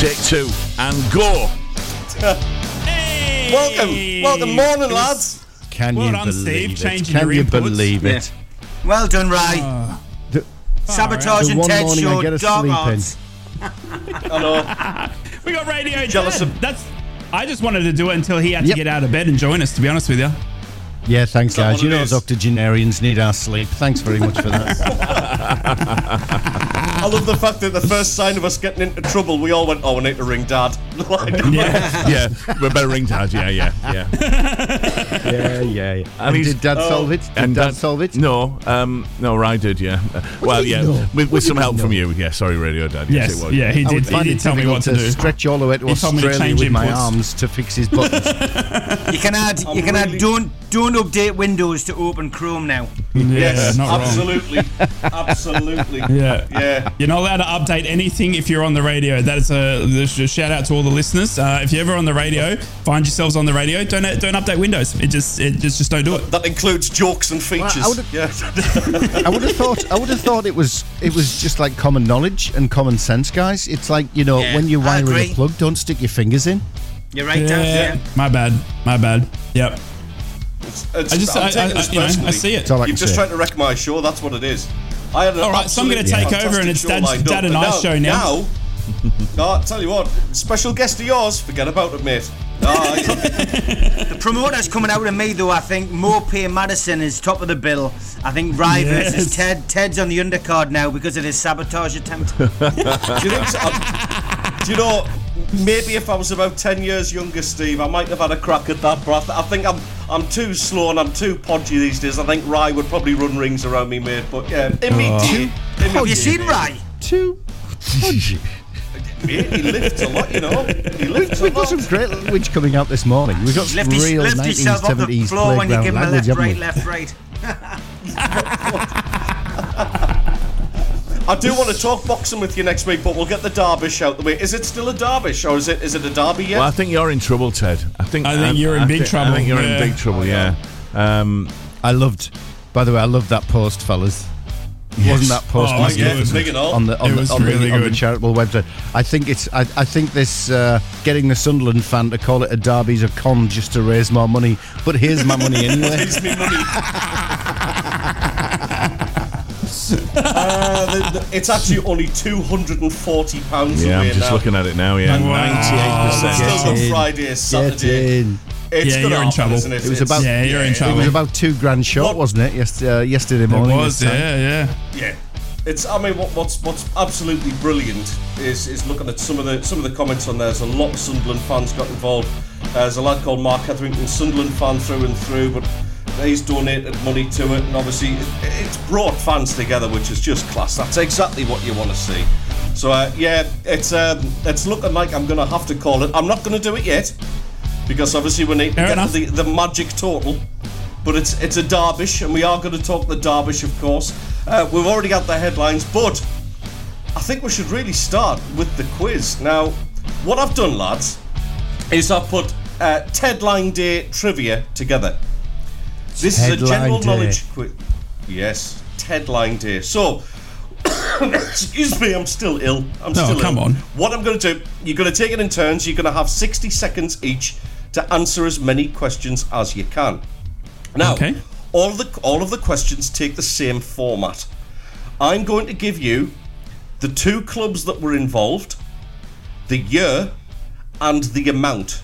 take two, and go. Hey! Welcome, welcome, morning, lads. Can Well you done, Steve, believe it? Can you inputs. believe it? Well done, Ray. Oh, The- Sabotage the and one Ted morning I show get a dark sleep in. arts. I we got radio Jealous Ted. of- That's. I just wanted to do it until he had Yep. to get out of bed and join us. To be honest with you. Yeah, thanks, that guys. You know, is? octogenarians need our sleep. Thanks very much for that. I love the fact that the first sign of us getting into trouble, we all went, "Oh, we need to ring Dad." Yeah. Yeah, we better ring Dad. Yeah, yeah, yeah. yeah, yeah, yeah. And he's- did Dad solve it? Did And Dad that- solve it? No, um, no, Rye did. Yeah. Uh, well, yeah, know? with, with some help know? from you. Yeah, sorry, Radio Dad. Yes, Yes. it was. Yeah. He did. He did tell me what to do. stretch all the way to He told Australia change with my arms to fix his buttons. You can add. You can add. Don't don't update Windows to open Chrome now. Yeah, yes, not absolutely, absolutely. Yeah. Yeah. You're not allowed to update anything if you're on the radio. That is a, a shout out to all the listeners. Uh, if you're ever on the radio, find yourselves on the radio. Don't don't update Windows. It just it just just don't do it. That includes jokes and features. I would've- yeah. I would have thought. I would have thought it was. It was just like common knowledge and common sense, guys. It's like you know, Yeah, when you're wiring a plug, don't stick your fingers in. You're right, Dan. Yeah. Yeah. My bad. My bad. Yep. It's, I just I'm I, I, taking this I, you know, I see it. That's I You're just say. trying to wreck my show. That's what it is. I had All right, so I'm gonna take over and it's show Dad's- Dad and but I's show now. Now, no, I tell you what, special guest of yours. Forget about it, mate. Ah, The promoter's coming out of me though. I think Mope Madison is top of the bill. I think Ray Yes. versus Ted. Ted's on the undercard now because of his sabotage attempt. do you think? So? Do you know? Maybe if I was about ten years younger, Steve, I might have had a crack at that. But I, think I'm I'm too slow and I'm too podgy these days. I think Rye would probably run rings around me, mate. But yeah, immediate. Have oh, you seen Rye? Too podgy. Mate, he lifts a lot, you know. He lifts a We've got some great language coming out this morning. We've got some Lift, his, real lift yourself off the 1970s floor when you playground give him a language, left, right, left, right. I do want to talk boxing with you next week, but we'll get the derbish out the way. Is it still a derbish, or is it is it a derby yet? Well, I think you're in trouble, Ted. I think I think you're in I big think- trouble, I think you're yeah. in big trouble. Yeah. Um, I loved. By the way, I loved that post, fellas. Wasn't that post Oh, it was big and all. on the on, the, on, really the, on the good. charitable website? I think it's. I, I think this uh, getting the Sunderland fan to call it a derby's a con just to raise more money. But here's my money anyway. Gives me money. uh, the, the, it's actually only two hundred and forty pounds yeah, away I'm just now. looking at it now. Yeah, ninety-eight percent. got in. Friday, Get Saturday. It's Yeah, you're in trouble. It? It was about- Yeah, you're in It was about two grand short, What- wasn't it? Yes, uh, yesterday morning. It was. Yeah. Yeah. Yeah. It's. I mean, what, what's what's absolutely brilliant is is looking at some of the some of the comments on there. There's a lot of Sunderland fans got involved. Uh, there's a lad called Mark Hetherington, Sunderland fan through and through, but he's donated money to it, and obviously it's brought fans together, which is just class. That's exactly what you want to see. So uh, yeah, it's um, it's looking like I'm going to have to call it. I'm not going to do it yet because obviously we need to Fair get enough. the the magic total. But it's it's a derbish, and we are going to talk the derbish, of course. Uh, we've already got the headlines, but I think we should really start with the quiz. Now, what I've done, lads, is I've put uh, Ted Line Day trivia together. This is a general knowledge quiz. Yes, Ted Line Day. So, excuse me, I'm still ill. I'm No, still come ill. on. What I'm going to do, you're going to take it in turns. You're going to have 60 seconds each to answer as many questions as you can. Now, Okay. all of the all of the questions take the same format. I'm going to give you the two clubs that were involved, the year, and the amount.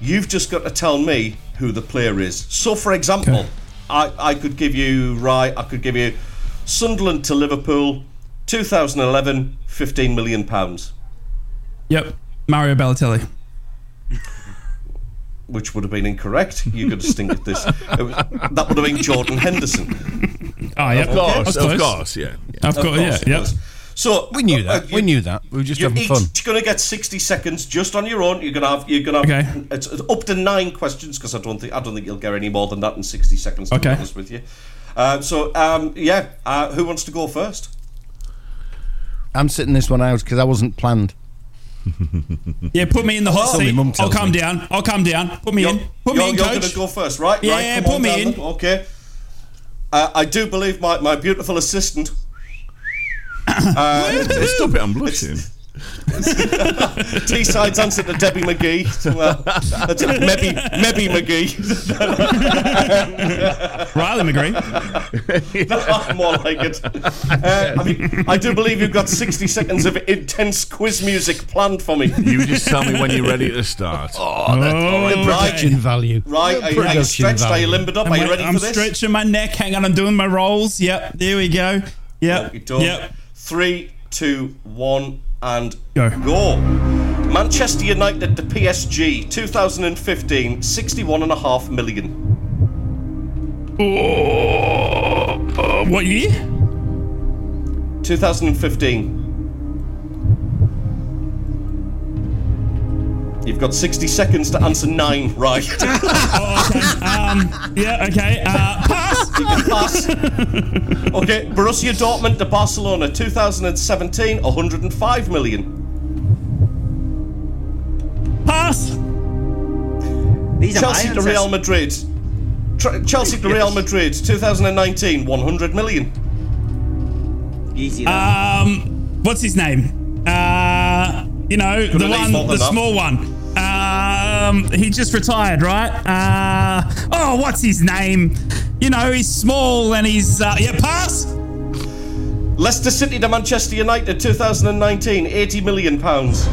You've just got to tell me who the player is. So, for example, Okay. I, I could give you right. I could give you Sunderland to Liverpool, 2011, 15 million pounds, Yep. Mario Balotelli. which would have been incorrect. You could have stink at this. It was, that would have been Jordan Henderson. Oh, yep. Of course, That's of course, yeah. yeah. Of Of course. course Yeah. It Yep. was. So We knew uh, that. you- we knew that. We were just You're having each fun. going to get 60 seconds just on your own. You're going to have you're going to have Okay. it's, it's up to nine questions because I don't think I don't think you'll get any more than that in 60 seconds. To Okay. be honest with you. Uh, so um, yeah, uh, who wants to go first? I'm sitting this one out because I wasn't planned. Yeah. Put me in the hot seat. mum I'll tells come me. down. I'll come down. Put me in. Put me in, you're going to go first, right? Yeah, right, come put me in. then. Okay. Uh, I do believe my, my beautiful assistant. Uh, Stop it, I'm blushing. Teesside's answer to Debbie McGee. Well, that's maybe maybe McGee. Riley McGree. More like it. Uh, I mean, I do believe you've got 60 seconds of intense quiz music planned for me. You just tell me when you're ready to start. Oh, The production value. Right, are, you- are you production stretched? Are you value. limbered up? I'm, Are you ready I'm for this? I'm stretching my neck. Hang on, I'm doing my rolls. Yep, there we go. Yep, Okey yep. Three, two, one, and Go. go. Manchester United to PSG, 2015, 61.5 million. Uh, what year? 2015. You've got 60 seconds to answer nine right. Oh, okay. Um, yeah, okay. Uh, pass. You can pass. Okay, Borussia Dortmund to Barcelona, 2017, 105 million. Pass. These Chelsea my to. Real Madrid. Tr- Chelsea to Real Madrid, 2019, 100 million. Easy. that. Um, what's his name? Uh, you know, the one, the than that. small one. Um, he just retired, right? Uh, oh, what's his name? You know, he's small and he's uh, yeah. Pass. Leicester City to Manchester United, 2019, 80 million pounds.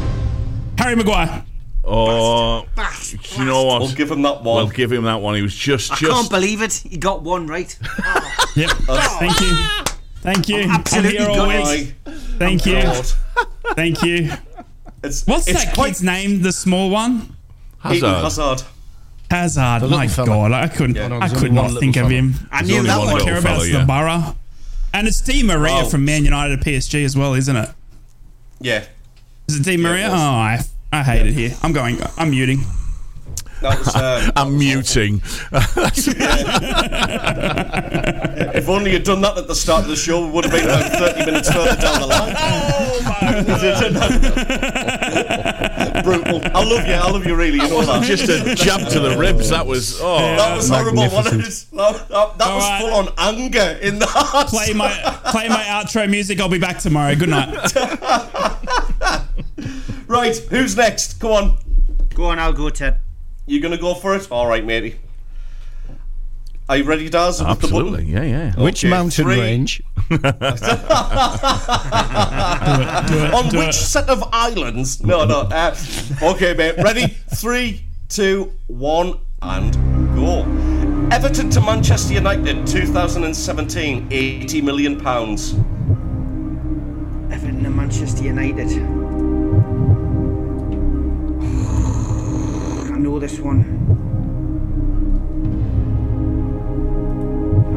Harry Maguire. Oh, Bash, you know what? We'll give him that one. We'll give him that one. He was just, I can't believe it. He got one right. Yep. Thank you. Thank you. I'm absolutely here all gutted. week. Aye. Thank you. Thank you. It's, What's it's that quite kid's name? The small one. Eden Hazard. Hazard. Hazard. My fella. God, I couldn't. Yeah. No, I could not one think of him. I There's knew only that one All I one. little care about is fella, the borough. And it's Di Maria Wow. from Man United to PSG as well, isn't it? Yeah. Is it Di Maria? it oh. I, I hate it here. I'm going. I'm muting. That was. Um, I'm muting. if only you'd done that at the start of the show, we would have been about 30 minutes further down the line. Brutal. I love you. I love you, really. You know that. just a jab to the ribs. That was. Oh, that was horrible. What Magnificent. that, that, that was Alright. full on anger in the heart. Play my play my outro music. I'll be back tomorrow. Good night. Right, who's next? Come on. Go on, I'll go, Ted. You gonna go for it? All right, matey. Are you ready, Daz? with the button? absolutely. Yeah, yeah. Which mountain three. range? Do it, On which it. set of islands? No, no. Uh, okay, mate. Ready? Three, two, one, and go. Everton to Manchester United, 2017, 80 million pounds. Everton and Manchester United. Know this one.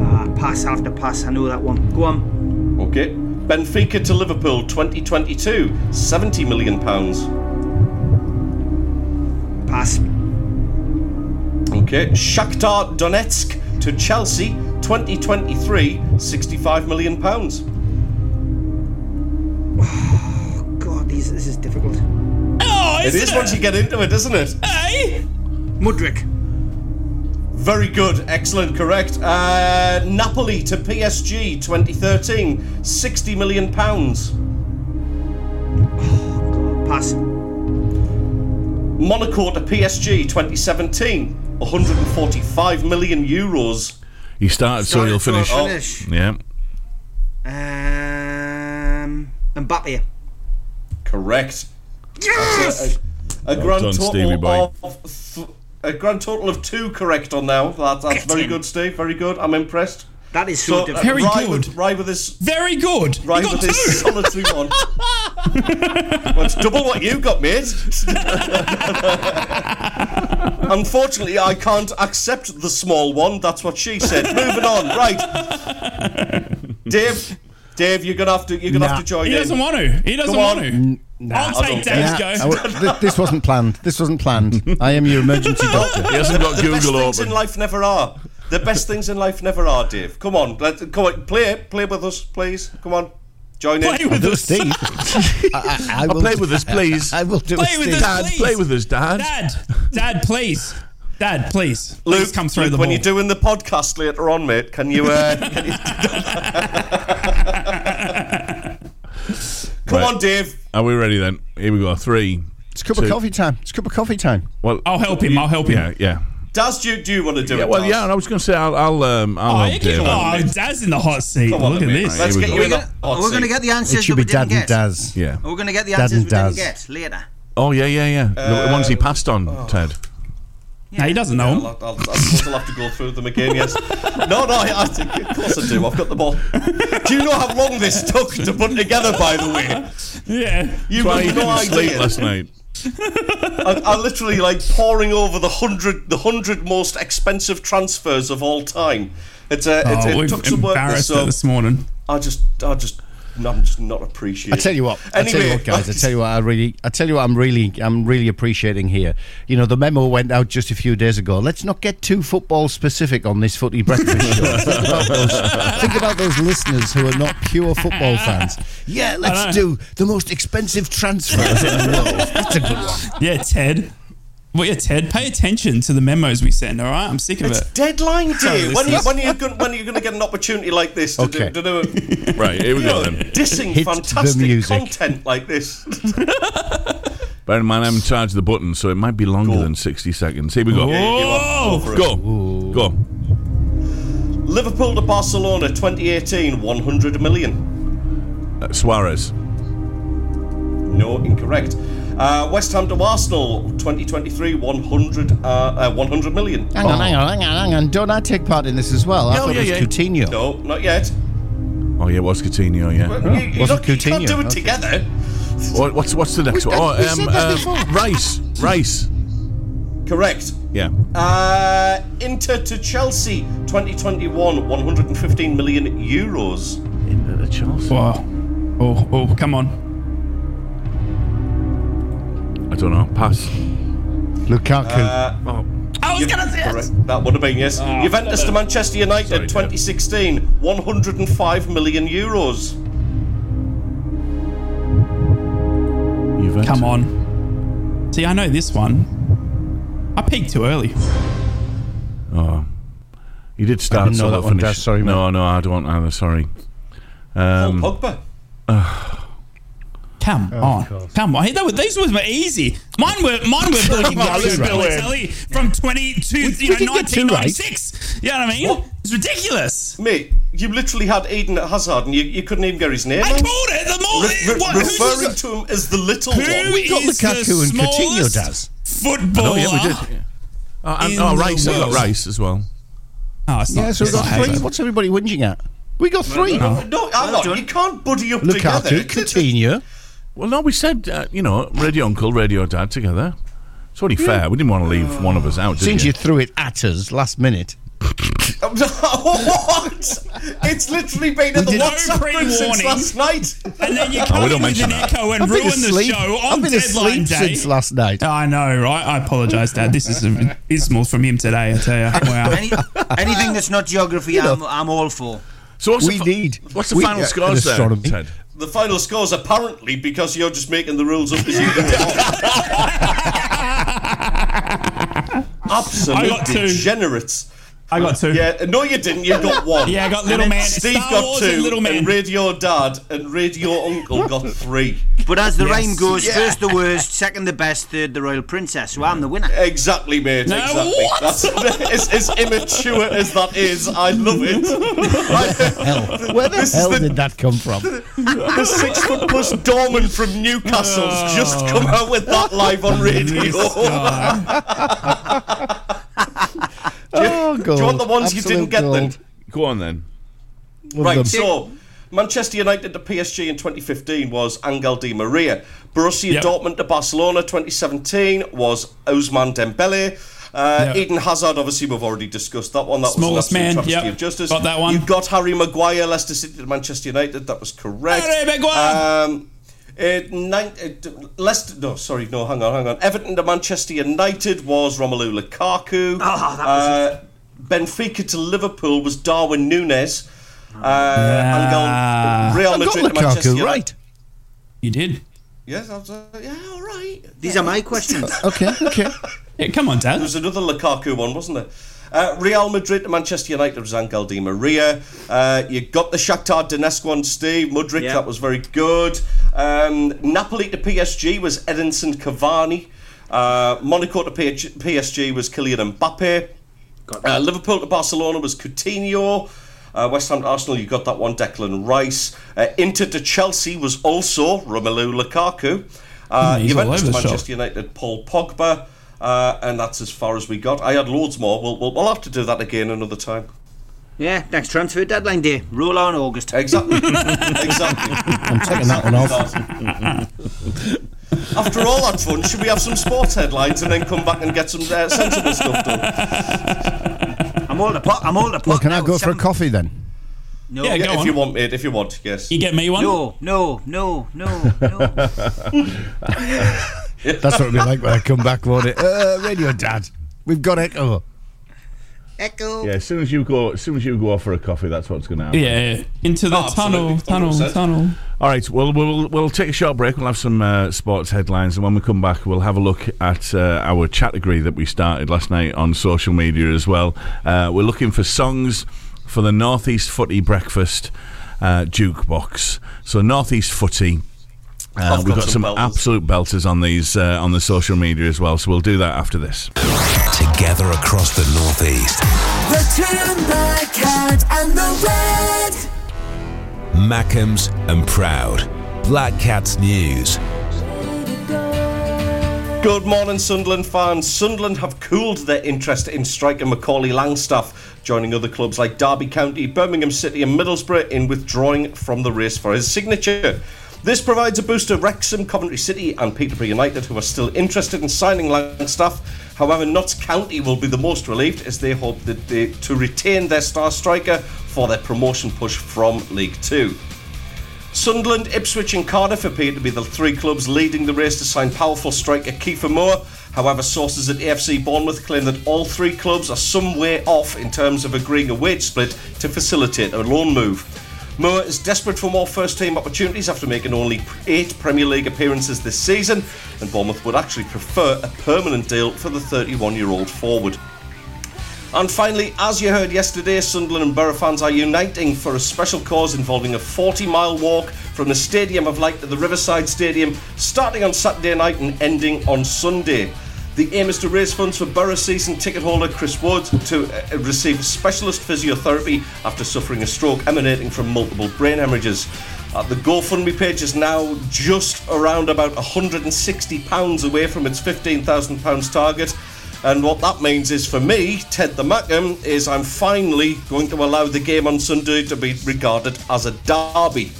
Ah, pass after pass. I know that one. Go on. Okay. Benfica to Liverpool, 2022, 70 million pounds. Pass. Okay. Shakhtar Donetsk to Chelsea, 2023, 65 million pounds. God, these, this is difficult. It isn't is once you get into it, isn't it? Hey. Mudryk. Very good, excellent, correct. Uh, Napoli to PSG 2013, 60 million pounds. Pass. Monaco to PSG 2017, 145 million euros. You started, so you'll Started, finish. so I'll Oh. finish. Yeah. Um, Mbappe. Correct. Yes! A, a grand done, total boy. of th- a grand total of two correct on now. That, that's Get very in. good, Steve. Very good. I'm impressed. That is so, So, uh, difficult. Very Rye good. With, Rye with his Very good. Rye you got with his two. solitary one. well, it's double what you got, mate. Unfortunately, I can't accept the small one. That's what she said. Moving on, right? Dave, Dave, you're gonna have to you're gonna Nah. have to join He in. doesn't want to. He doesn't want on. To. I'll take don't Dave's Nah, go. w- th- this wasn't planned. This wasn't planned. I am your emergency doctor. He hasn't got the best Google things in life never are. The best things in life never are, Dave. Come on, let, come on, play it. Play with us, please. Come on, join Play in. with us. Steve. I, I, I will play with us, please. I will do Play with Steve. us, Dad, please. play with us, Dad. Dad, Dad, please. Dad, please. Luke, Please come through Luke, the when ball. you're doing the podcast later on, mate, can you? Uh, can you come Right. on, Dave. Are we ready then? Here we go. Three. It's a cup of coffee time. It's a cup of coffee time. Well, I'll help him. I'll help him. yeah, yeah. Daz, do you, do you want to do Yeah, it? well, Daz? yeah. I was going to say I'll, I'll, um, I'll Oh, help you Dave. oh. Daz in the hot seat. Come on, Look at mate. this. Let's we get go. you We're in the gonna, hot we're gonna get the answers It should that be we Dad and get. Daz. Yeah. We're gonna get the Dad answers and we didn't Daz. get later. Oh, yeah, yeah, yeah. the ones he passed on, oh. Ted. No, he doesn't know I'll. I'll, I'll, I suppose I'll have to go through them again, yes. No, no, I, I think, of course I do. I've got them all. Do you know how long this took to put together, by the way? Yeah. You've Why you got no didn't sleep idea. last night? I, I literally like poring over the hundred, the hundred most expensive transfers of all time. It's uh, Oh, it, it we've took some work. embarrassed So her this morning. I just, I just, I'm just not appreciating. I tell you what, I tell you Anyway, what, guys. I tell you what, I really, I tell you what, I'm really, I'm really appreciating here. You know, the memo went out just a few days ago. Let's not get too football specific on this footy breakfast show. think, about those, think about those listeners who are not pure football fans. Yeah, let's do the most expensive transfers in the world. That's a good one. Yeah, Ted. Well, yeah, Ted. Pay attention to the memos we send. All right, I'm sick of It's it. deadline Sorry, day. When are you, when are you going, when are you going to get an opportunity like this to Okay. do, to do it? Right, here we go then. dissing Hit fantastic music. content like this. Bear in mind, I'm in charge of the button, so it might be longer Go. than 60 seconds. Here we go. Oh, Go. Go. Liverpool to Barcelona 2018, 100 million. Uh, Suarez. No, incorrect. Uh, West Ham to Arsenal 2023, 100, uh, uh, 100 million. Hang on, hang on, hang on, hang on. Don't I take part in this as well? I Yeah, thought yeah, it was yeah. Coutinho. No, not yet. Oh, yeah, it was Coutinho, yeah. You, you, was don't- it you can't do it Okay. together. What, what's what's the next We- one? Oh, we said. Rice. Rice. Correct. Yeah. Uh, Inter to Chelsea 2021, 115 million euros. Into the Chelsea. Wow. Oh, oh, come on. I don't know. Pass. Lukaku. Oh, I was gonna say it. That would have been, yes. Juventus to Manchester United Sorry, Ted. 2016, 105 million euros. Juventus. Come on. See, I know this one. I peaked too early. Oh. You did start, didn't know so that one, finish. Sorry, no, no, I don't either. Sorry. Um, Paul Pogba. Come on, come on. Hey, that was, these ones were easy. Mine were mine were bloody on, Gary let's go in. Balotelli from twenty to you we know did get two nineteen right. ninety six. You know what I mean? What? It's ridiculous. Mate, you literally had Eden Hazard and you, you couldn't even get his name. I out. called it. The more Re- re- what, referring to him as the little who one. We got Lukaku the and Coutinho, smallest Daz. Footballer. oh, yeah, we did. Yeah. Oh, and, In oh the Rice. I got world. Rice as well. Oh, it's not. Yeah, so we it's got not three. Hazard. What's everybody whinging at? We got three. No, hang on, you can't buddy up together. Lukaku, Coutinho. Well, no, we said, uh, you know, Radio Uncle, Radio Dad together. It's only fair. We didn't want to leave one of us out, did Since you? you threw it at us last minute. what? It's literally been in the did no WhatsApp group since pre-warning. last night. And then you Oh, come we in don't with mention an that. echo and I've been ruin the asleep. show on I've been deadline asleep day. since last night. I know, right? I apologise, Dad. This is abysmal from him today. I tell you. Wow. Any, anything that's not geography, I'm, I'm all for. So what's We the, fi- need- What's the we- final uh, scores there, astronomy. Ted? The final scores apparently because you're just making the rules up as you go along. Absolute degenerates. I got two. Yeah, no, you didn't. You got one. Yeah, I got Little Man. Steve Star got Wars two, and Little Man. Radio Dad and Radio Uncle got three. But as the Yes. rhyme goes, Yeah. first the worst, second the best, third the royal princess. So I'm the winner. Exactly, mate. No, exactly. what? That's as, as immature as that is. I love it. Hell, where the This is hell the- did that come from? the six foot plus Dorman from Newcastle's just oh. come out with that live on radio. Oh, gold. Do you want the ones you didn't get then? Go on then. Right, them. so Manchester United to PSG in 2015 was Angel Di Maria. Borussia Yep. Dortmund to Barcelona 2017 was Ousmane Dembele. Uh, Yep. Eden Hazard, obviously, we've already discussed that one. That Smallest was an man, travesty yep. of justice. Got that one. You got Harry Maguire, Leicester City to Manchester United. That was correct. Harry Maguire. Um, it, nine, it, Leicester, no, sorry, no, hang on, hang on. Everton to Manchester United was Romelu Lukaku. Oh, that was uh, Benfica to Liverpool was Darwin Nunez. Uh, Ah. and Real I got Madrid to Manchester Lukaku United. right. You did. Yes, I was, uh, yeah, all right. These are my questions. Okay, okay. Yeah, come on, Dan. There was another Lukaku one, wasn't there? Uh, Real Madrid to Manchester United was Angel Di Maria. Uh, you got the Shakhtar Donetsk one, Steve. Mudryk, Yeah. that was very good. Um, Napoli to PSG was Edinson Cavani. Uh, Monaco to PSG was Kylian Mbappe. Uh, Liverpool to Barcelona was Coutinho. Uh, West Ham to Arsenal, you got that one, Declan Rice. Uh, Inter to Chelsea was also Romelu Lukaku. Uh, he's all Juventus to the shop. Manchester United, Paul Pogba. Uh, and that's as far as we got. I had loads more. We'll, we'll, we'll have to do that again another time. Yeah, next transfer deadline day. Roll on August. Exactly. exactly. I'm taking that one off. After all that fun, should we have some sports headlines and then come back and get some uh, sensible stuff done? I'm all the pot. I'm all the pot. Well, can I now. go for a coffee then? No. Yeah, Yeah, if on. you want, mate. If you want, yes. You get me one? No, no, no, no, no. That's what it'll be like when I come back, won't it? Uh, Radio Dad, we've got Echo. Echo. Yeah, as soon as you go, as soon as you go off for a coffee, that's what's going to happen. Yeah, into the Oh, tunnel, absolutely. tunnel, tunnel. All right, well, we'll we'll take a short break. We'll have some uh, sports headlines, and when we come back, we'll have a look at uh, our category that we started last night on social media as well. Uh, we're looking for songs for the Northeast Footy Breakfast uh, jukebox. So Northeast Footy. Uh, we've got got some some belters. absolute belters on these uh, on the social media as well. So we'll do that after this. Together across the Northeast. The two black cat and the red. Mackems and Proud. Black Cats News. Good morning, Sunderland fans. Sunderland have cooled their interest in striker Macaulay Langstaff, joining other clubs like Derby County, Birmingham City, and Middlesbrough in withdrawing from the race for his signature. This provides a boost to Wrexham, Coventry City, and Peterborough United, who are still interested in signing Langstaff. However, Notts County will be the most relieved as they hope that they, to retain their star striker for their promotion push from League Two. Sunderland, Ipswich, and Cardiff appear to be the three clubs leading the race to sign powerful striker Kiefer Moore. However, sources at AFC Bournemouth claim that all three clubs are some way off in terms of agreeing a wage split to facilitate a loan move. Moore is desperate for more first team opportunities after making only eight Premier League appearances this season, and Bournemouth would actually prefer a permanent deal for the 31 year old forward. And finally, as you heard yesterday, Sunderland and Borough fans are uniting for a special cause involving a 40 mile walk from the Stadium of Light to the Riverside Stadium, starting on Saturday night and ending on Sunday. The aim is to raise funds for Borough season ticket holder Chris Wood to uh, receive specialist physiotherapy after suffering a stroke emanating from multiple brain hemorrhages. Uh, the GoFundMe page is now just around about £160 away from its £15,000 target. And what that means is for me, Ted the Mackem, is I'm finally going to allow the game on Sunday to be regarded as a derby.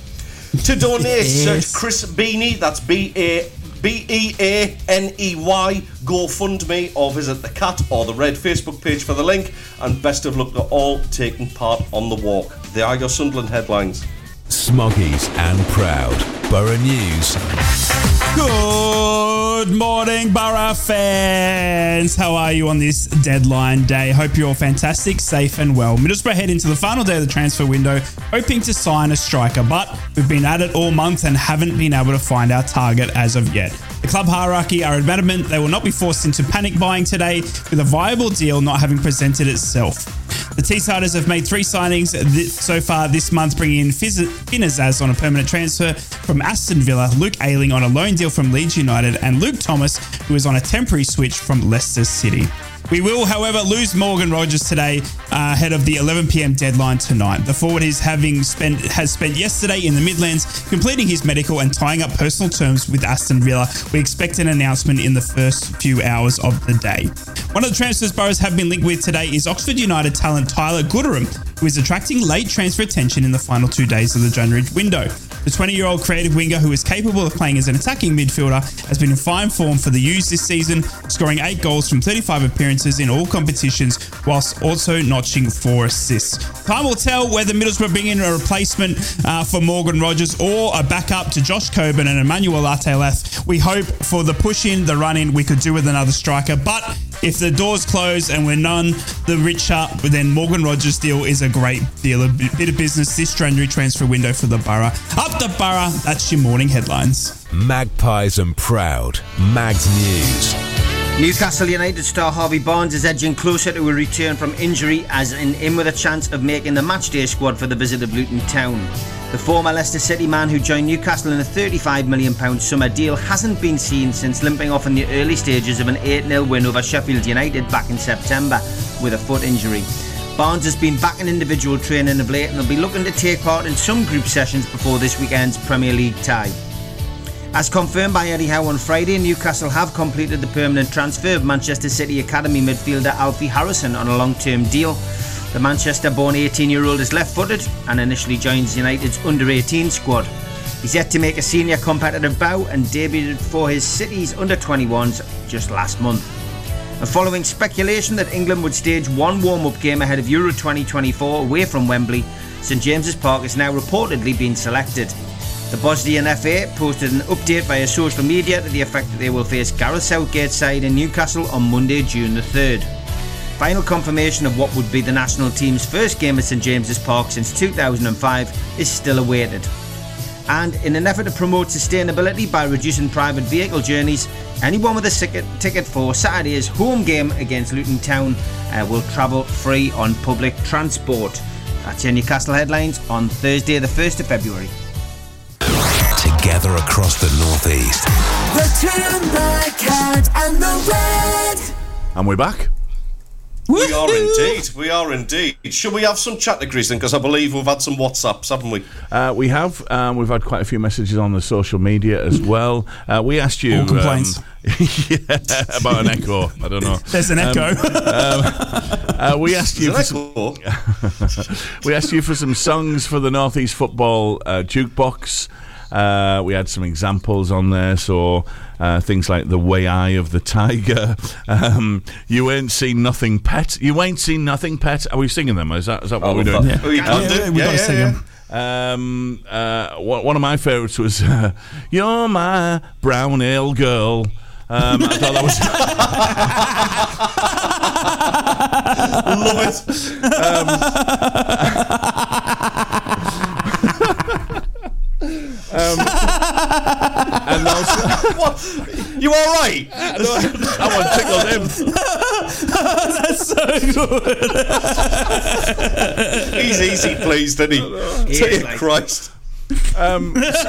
To donate, search Chris Beaney, that's B A B E A N E Y, GoFundMe, or visit the Cat or the Red Facebook page for the link. And best of luck to all taking part on the walk. They are your Sunderland headlines. Smoggies and Proud. Borough News. Good morning, Borough fans. How are you on this deadline day? Hope you're all fantastic, safe, and well. Middlesbrough head into the final day of the transfer window, hoping to sign a striker, but we've been at it all month and haven't been able to find our target as of yet. The club hierarchy are adamant they will not be forced into panic buying today, with a viable deal not having presented itself. The T-Siders have made three signings th- so far this month, bringing in Fiz- Finn Azaz on a permanent transfer from Aston Villa, Luke Ayling on a loan deal from Leeds United, and Luke Thomas, who is on a temporary switch from Leicester City. We will, however, lose Morgan Rogers today uh, ahead of the 11 p.m. deadline tonight. The forward is having spent has spent yesterday in the Midlands completing his medical and tying up personal terms with Aston Villa. We expect an announcement in the first few hours of the day. One of the transfers Boroughs have been linked with today is Oxford United talent Tyler Gooderham, who is attracting late transfer attention in the final two days of the January window. The 20 year old creative winger, who is capable of playing as an attacking midfielder, has been in fine form for the U's this season, scoring eight goals from 35 appearances in all competitions, whilst also notching four assists. Time will tell whether Middlesbrough bring in a replacement uh, for Morgan Rogers or a backup to Josh Coburn and Emmanuel Latte Lath. We hope for the push in, the run in, we could do with another striker, but if the doors close and we're none the richer, then Morgan Rogers' deal is a great deal, a bit of business this January transfer window for the Borough. Up the Borough, that's your morning headlines. Magpies and Proud. Mags News. Newcastle United star Harvey Barnes is edging closer to a return from injury as in, in with a chance of making the matchday squad for the visit of Luton Town. The former Leicester City man who joined Newcastle in a £35 million summer deal hasn't been seen since limping off in the early stages of an 8 0 win over Sheffield United back in September with a foot injury. Barnes has been back in individual training of late and will be looking to take part in some group sessions before this weekend's Premier League tie. As confirmed by Eddie Howe on Friday, Newcastle have completed the permanent transfer of Manchester City Academy midfielder Alfie Harrison on a long term deal. The Manchester born 18 year old is left footed and initially joins United's under 18 squad. He's yet to make a senior competitive bow and debuted for his City's under 21s just last month. And following speculation that England would stage one warm up game ahead of Euro 2024 away from Wembley, St James's Park is now reportedly being selected. The Bosnian FA posted an update via social media to the effect that they will face Gareth Southgate's side in Newcastle on Monday, June the 3rd. Final confirmation of what would be the national team's first game at St James's Park since 2005 is still awaited. And in an effort to promote sustainability by reducing private vehicle journeys, anyone with a ticket for Saturday's home game against Luton Town uh, will travel free on public transport. That's your Newcastle headlines on Thursday, the 1st of February. Together across the northeast. The two black cat and the red. And we're back. We are indeed. We are indeed. Should we have some categories then? Because I believe we've had some WhatsApps, haven't we? Uh, we have. Um, we've had quite a few messages on the social media as well. Uh, we asked you. All complaints. Um, yeah, about an echo. I don't know. There's an echo. Uh, we asked you. For some, we asked you for some songs for the Northeast Football uh, jukebox. Uh, we had some examples on there, so uh, things like "The Way Eye of the Tiger," um, "You Ain't Seen Nothing, Pet," "You Ain't Seen Nothing, Pet." Are we singing them? Is that is that what I we're doing? that. Oh, you can Yeah, do. we Yeah, gotta yeah, sing yeah. 'em. Um, uh, one one of my favourites was uh, "You're My Brown Ale Girl." Um, I thought that was Love it. Um, and also What? You all right? that one tickled him. That's so good. He's easy pleased, isn't he? He Dear is, like- Christ.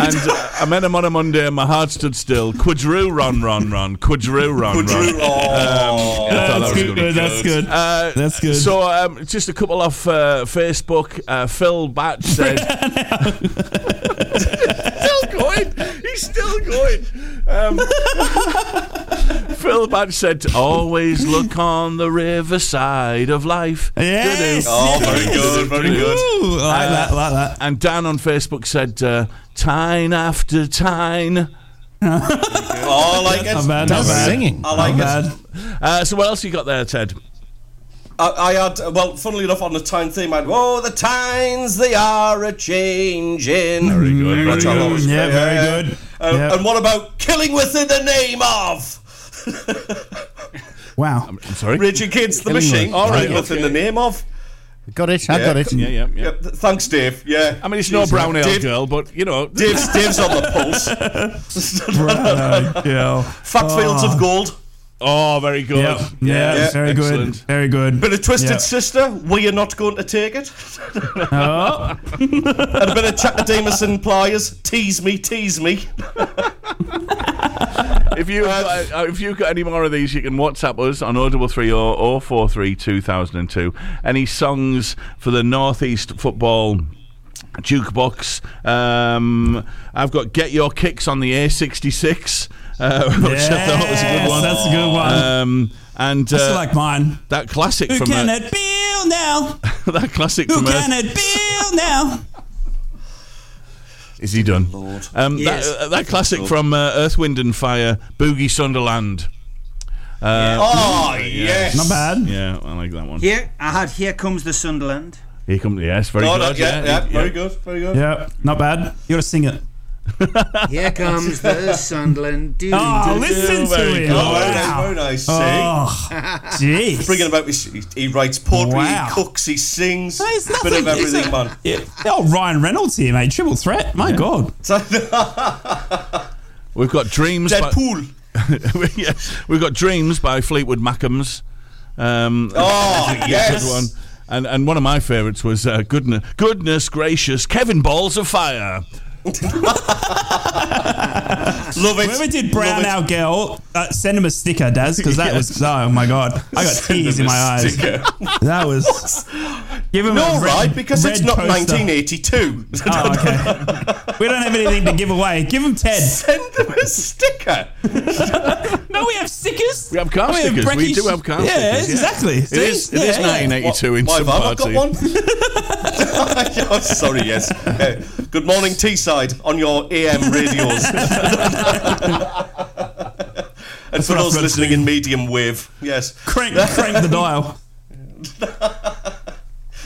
And uh, I met him on a Monday, and my heart stood still. Quadru, run, run, run. Quadru, run, Drew, run. oh. I thought that That's was good. good. That's good. Uh, That's good. So, um, just a couple off uh, Facebook. Uh, Phil Batch said, "Still going. He's still going." Um, Phil Batch said, "Always look on the riverside of life." Yes. Oh, very good, very good. Ooh, I like that. Like that. And Dan on Facebook said, uh, "Time after time." Oh, I like it. Not bad. Not That's bad. singing. I like Not it. bad. Uh, so, what else you got there, Ted? I, I had, well, funnily enough, on the time theme, I had, oh, the times they are a changing. Very good, very good. Yeah, very good. Uh, Yeah. And what about killing within the name of? Wow. I'm sorry. Rage Against the Killing Machine. with- All right, okay. within the name of. Got it. I Yeah. got it. Yeah, yeah, yeah. Yeah, th- thanks, Dave. Yeah. I mean, it's no brown ale Dave, girl, but you know, Dave's, Dave's on the pulse. Right, yeah. Fat fields of gold. Oh, very good. Yeah, yeah, Yeah. very good, very good. Bit of Twisted Yeah. Sister. We are not going to take it. Oh, And a bit of Chaka Demus and Pliers. Tease me, tease me. If you uh, if you've got any more of these, you can WhatsApp us on 0330 043 2002. Any songs for the Northeast Football Jukebox? Um, I've got Get Your Kicks on the A66, uh, which I thought was a good one. That's a good one. Um, and I still uh, like mine. that classic Who from can uh, it be now? that classic Who from can Earth. it be now? Is he done? Lord. Um, Yes. that, uh, that classic from uh, Earth, Wind and Fire, Boogie Sunderland. Uh, Oh, yes. Not bad. Yeah, I like that one. Here, I had Here Comes the Sunderland. Here comes yes, very Oh, good. no, yeah, yeah, yeah. very good, very good. Yeah, not bad. You gotta sing it. Here comes the Sunderland. Do, Oh, do, listen very to him. Oh, very nice, Wow. very nice. See? Oh, jeez. Bringing about his, he, he writes poetry, Wow. he cooks, he sings, There's bit nothing- of everything, man. Yeah. Oh, Ryan Reynolds here, mate. Triple threat. My God. We've got Dreams. by- Deadpool. yeah, we've got Dreams by Fleetwood Mackems. Um, Oh, that's good yes. one. And and one of my favourites was uh, goodness goodness gracious Kevin Balls of Fire. Love it. Whoever did Brown Love it. Our Girl, uh, send him a sticker, Daz, because that was, oh my God. I got tears in my eyes. That was. Give him No, a red, right? Because it's not poster. 1982. Oh, okay. we don't have anything to give away. Give him Ted. Send them a sticker. No, we have stickers. We have car We stickers. We do have car yeah, stickers, yeah. exactly. It is. It is Yeah, yeah. 1982 in Why some have I parts. got one? oh, sorry, yes. Uh, good morning, Teesside, on your AM radios. and for I've those listening in medium wave, yes. Crank, crank the dial.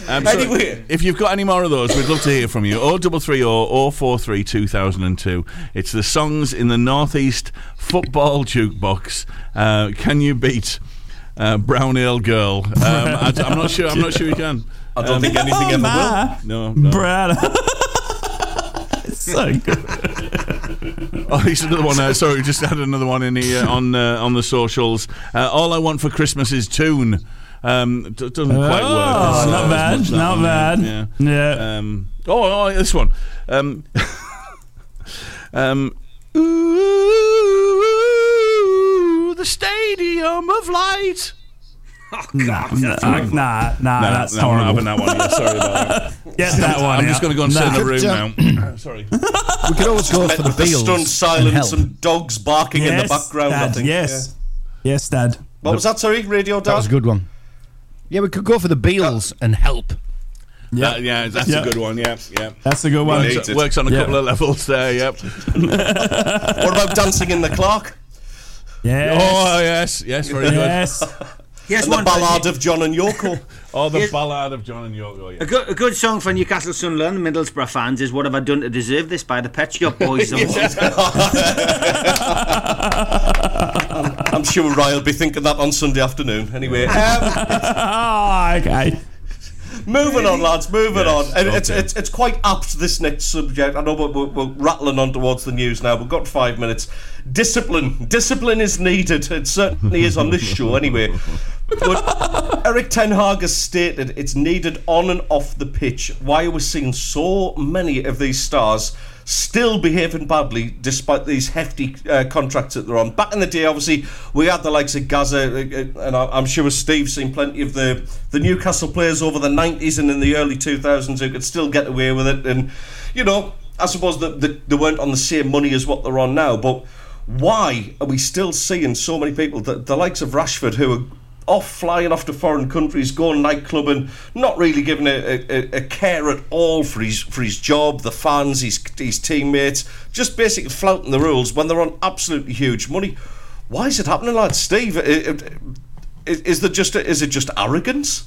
Um, so Anyway. if you've got any more of those, we'd love to hear from you. 0330 043 2002. It's the songs in the Northeast Football Jukebox. Uh, can you beat uh, Brown Ale Girl? Um, I, am not sure. I'm not sure you can. I don't think anything Oh, ever will. No, no. Brad. it's so good. Oh, here's another one. Uh, sorry, we just had another one in here on uh, on the socials. Uh, All I want for Christmas is tune. Um, d- doesn't quite work. Oh, as, uh, not bad. much Not one, bad. Yeah. Yeah. Um, oh, oh, this one. Um, um, ooh, the Stadium of Light. Nah, nah, nah, nah, No, that's no, I'm not horrible. having that one. Yeah, sorry about that. Get that one. I'm just going to go and sit in the room now. Uh, sorry. We could always go for the With the Beatles. stunned silence help. and dogs barking in the Yes, background, I think. Yes. Yes, Dad. Yeah. What was that, sorry? Radio Dad. That was a good one. Yeah, we could go for the Beatles uh, and help. That- yeah, that's Yeah. a good one. Yeah, yeah. That's a good one. Right. Works, works on a Yeah. couple of levels there. Yep. What about Dancing in the clock? Yes. Oh yes, yes, very good. yes. Here's And the one. Ballad of John and Yoko. Oh, the Yes. ballad of John and Yoko. Yeah. A good, a good song for Newcastle Sunderland Middlesbrough fans is "What Have I Done to Deserve This" by the Pet Shop Boys. I'm sure Ryan will be thinking that on Sunday afternoon. Anyway, um, Oh, okay. moving on, lads. Moving Yes, on. And it's, okay. it's it's quite apt this next subject. I know we're, we're, we're rattling on towards the news now. We've got five minutes. Discipline. Discipline is needed. It certainly is on this show, anyway. But Erik Ten Hag has stated it's needed on and off the pitch. Why are we seeing so many of these stars? Still behaving badly despite these hefty uh, contracts that they're on. Back in the day, obviously, we had the likes of Gazza, uh, uh, and I'm sure Steve's seen plenty of the, the Newcastle players over the 90s and in the early 2000s who could still get away with it. And, you know, I suppose that that they weren't on the same money as what they're on now. But why are we still seeing so many people, the, the likes of Rashford, who are off flying off to foreign countries, going nightclubbing, not really giving a, a, a care at all for his for his job, the fans, his his teammates, just basically flouting the rules when they're on absolutely huge money. Why is it happening, lads? Steve, is, is there just is it just arrogance?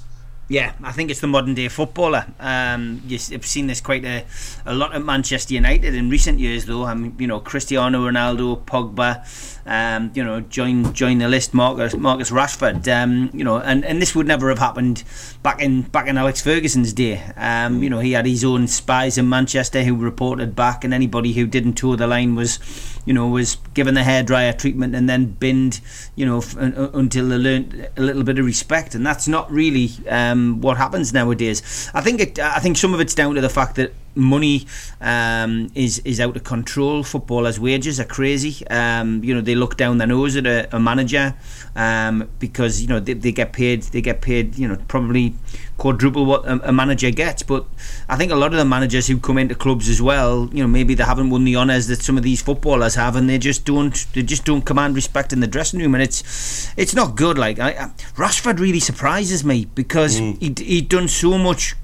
Yeah, I think it's the modern day footballer. Um, you- you've seen this quite a, a lot at Manchester United in recent years, though. I mean, you know, Cristiano Ronaldo, Pogba, um, you know, join join the list. Marcus Marcus Rashford. Um, you know, and, and this would never have happened back in back in Alex Ferguson's day. Um, you know, he had his own spies in Manchester who reported back, and anybody who didn't toe the line was, you know, was given the hairdryer treatment and then binned, you know, f- un- un- until they learned a little bit of respect. And that's not really um, what happens nowadays. I think it, I think some of it's down to the fact that money um, is is out of control. Footballers' wages are crazy. Um, you know, they look down their nose at a, a manager um, because you know they, they get paid. They get paid. You know, probably quadruple what a, a manager gets. But I think a lot of the managers who come into clubs as well, you know, maybe they haven't won the honours that some of these footballers have, and they just don't. They just don't command respect in the dressing room, and it's it's not good. Like I, I, Rashford really surprises me because he he'd done so much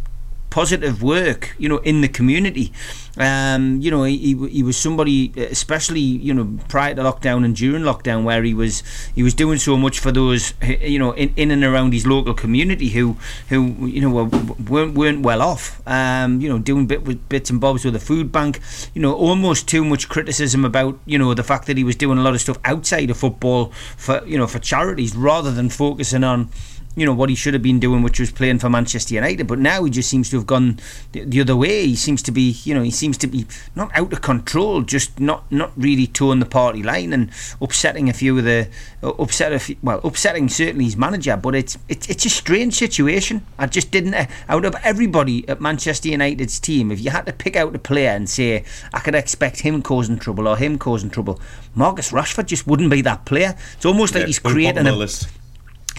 positive work, you know, in the community. Um, you know, he, he was somebody, especially you know, prior to lockdown and during lockdown, where he was he was doing so much for those, you know, in, in and around his local community who who you know were, weren't weren't well off. Um, you know, doing bit with bits and bobs with the food bank. You know, almost too much criticism about you know the fact that he was doing a lot of stuff outside of football for you know for charities rather than focusing on you know what he should have been doing, which was playing for Manchester United. But now he just seems to have gone the, the other way. He seems to be, you know, he seems to be not out of control, just not not really towing the party line and upsetting a few of the upset a few, well, upsetting certainly his manager. But it's it's it's a strange situation. I just didn't uh, out of everybody at Manchester United's team, if you had to pick out a player and say I could expect him causing trouble or him causing trouble, Marcus Rashford just wouldn't be that player. It's almost like he's creating a list.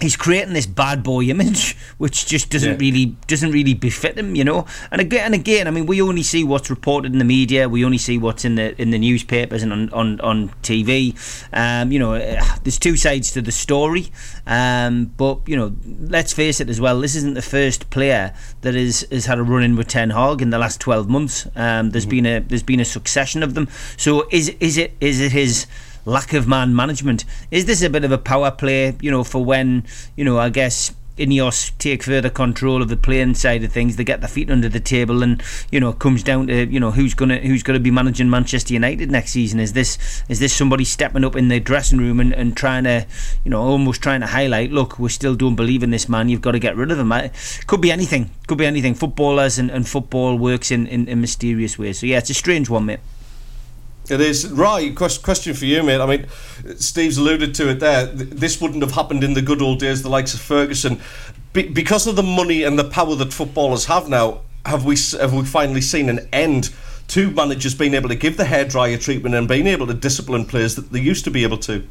He's creating this bad boy image, which just doesn't Yeah. really doesn't really befit him, you know. And again, and again, I mean, we only see what's reported in the media. We only see what's in the in the newspapers and on on, on TV. Um, you know, there's two sides to the story. Um, but you know, let's face it as well. This isn't the first player that is has had a run in with Ten Hag in the last 12 months. Um, there's been a there's been a succession of them. So is is it is it his lack of man management. Is this a bit of a power play, you know, for when, you know, I guess Ineos take further control of the playing side of things, they get their feet under the table and, you know, it comes down to, you know, who's gonna who's gonna be managing Manchester United next season. Is this is this somebody stepping up in the dressing room and, and trying to, you know, almost trying to highlight, look, we still don't believe in this man, you've got to get rid of him. I- Could be anything. Could be anything. Footballers and, and football works in, in, in mysterious ways. So yeah, it's a strange one, mate. It is right. Question for you, mate. I mean, Steve's alluded to it there. This wouldn't have happened in the good old days, the likes of Ferguson, Be- because of the money and the power that footballers have now. Have we have we finally seen an end to managers being able to give the hairdryer treatment and being able to discipline players that they used to be able to?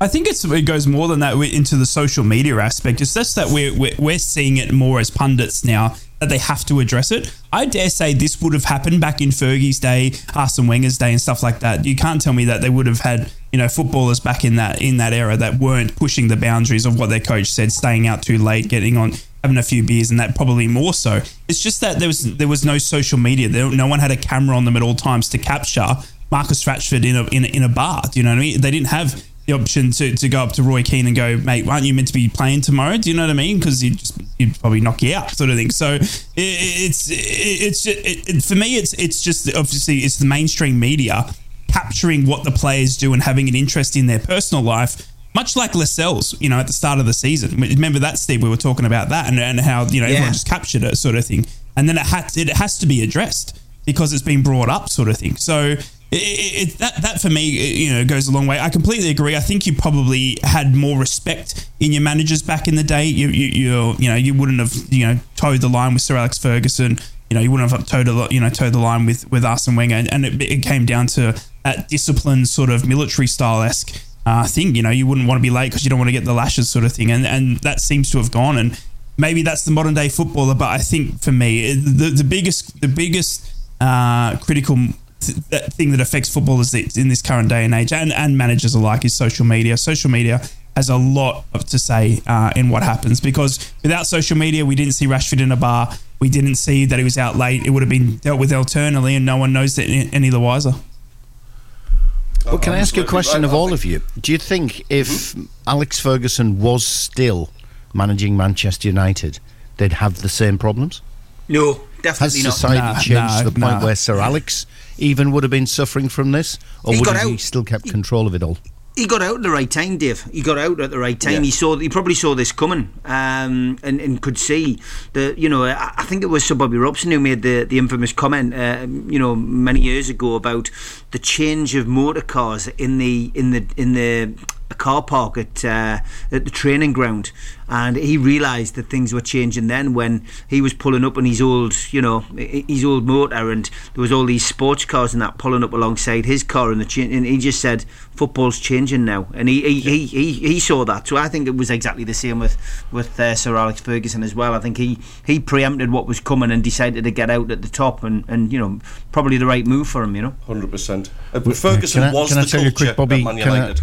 I think it goes more than that into the social media aspect. It's just that we're we're seeing it more as pundits now that they have to address it. I dare say this would have happened back in Fergie's day, Arsene Wenger's day, and stuff like that. You can't tell me that they would have had you know footballers back in that in that era that weren't pushing the boundaries of what their coach said, staying out too late, getting on. Having a few beers and that probably more so. It's just that there was there was no social media. There, no one had a camera on them at all times to capture Marcus Rashford in a in a, in a bar. Do you know what I mean? They didn't have the option to, to go up to Roy Keane and go, mate, aren't you meant to be playing tomorrow? Do you know what I mean? Because he'd, just, he'd probably knock you out, sort of thing. So it, it's it's it, it, for me, it's it's just obviously it's the mainstream media capturing what the players do and having an interest in their personal life. Much like Lascelles, you know, at the start of the season. Remember that, Steve? We were talking about that and, and how, you know, Yeah. everyone just captured it, sort of thing. And then it, had, it has to be addressed because it's been brought up, sort of thing. So it, it, that that for me, you know, goes a long way. I completely agree. I think you probably had more respect in your managers back in the day. You you you, know you wouldn't have you know toed the line with Sir Alex Ferguson. You know you wouldn't have toed a you know toed the line with with Arsene Wenger, and, and it, it came down to that disciplined sort of military style esque. Uh, thing, you know, you wouldn't want to be late because you don't want to get the lashes, sort of thing, and and that seems to have gone. And maybe that's the modern day footballer, but I think for me, the the biggest the biggest uh, critical th- that thing that affects footballers in this current day and age, and, and managers alike, is social media. Social media has a lot of to say uh, in what happens because without social media, we didn't see Rashford in a bar. We didn't see that he was out late. It would have been dealt with alternately, and no one knows that any the wiser. Well, can I ask you a question of all of you? Do you think if Alex Ferguson was still managing Manchester United, they'd have the same problems? No, Has definitely not. society Nah, changed nah, to the point nah. where Sir Alex even would have been suffering from this, or He would he out. still kept control of it all? he got out at the right time, Dave. He got out at the right time. Yeah. He saw. He probably saw this coming, um, and, and could see that. You know, I, I think it was Sir Bobby Robson who made the, the infamous comment. Uh, you know, many years ago about the change of motor cars in the in the in the car park at uh, at the training ground, and he realised that things were changing then when he was pulling up on his old, you know, his old motor, and there was all these sports cars and that pulling up alongside his car, and the cha- and he just said football's changing now, and he he, he, he, he saw that. So I think it was exactly the same with with uh, Sir Alex Ferguson as well. I think he he preempted what was coming and decided to get out at the top, and and you know probably the right move for him. You know. Hundred percent. Ferguson can I- was can I the tell you culture quick, Bobby, at Man can I- United.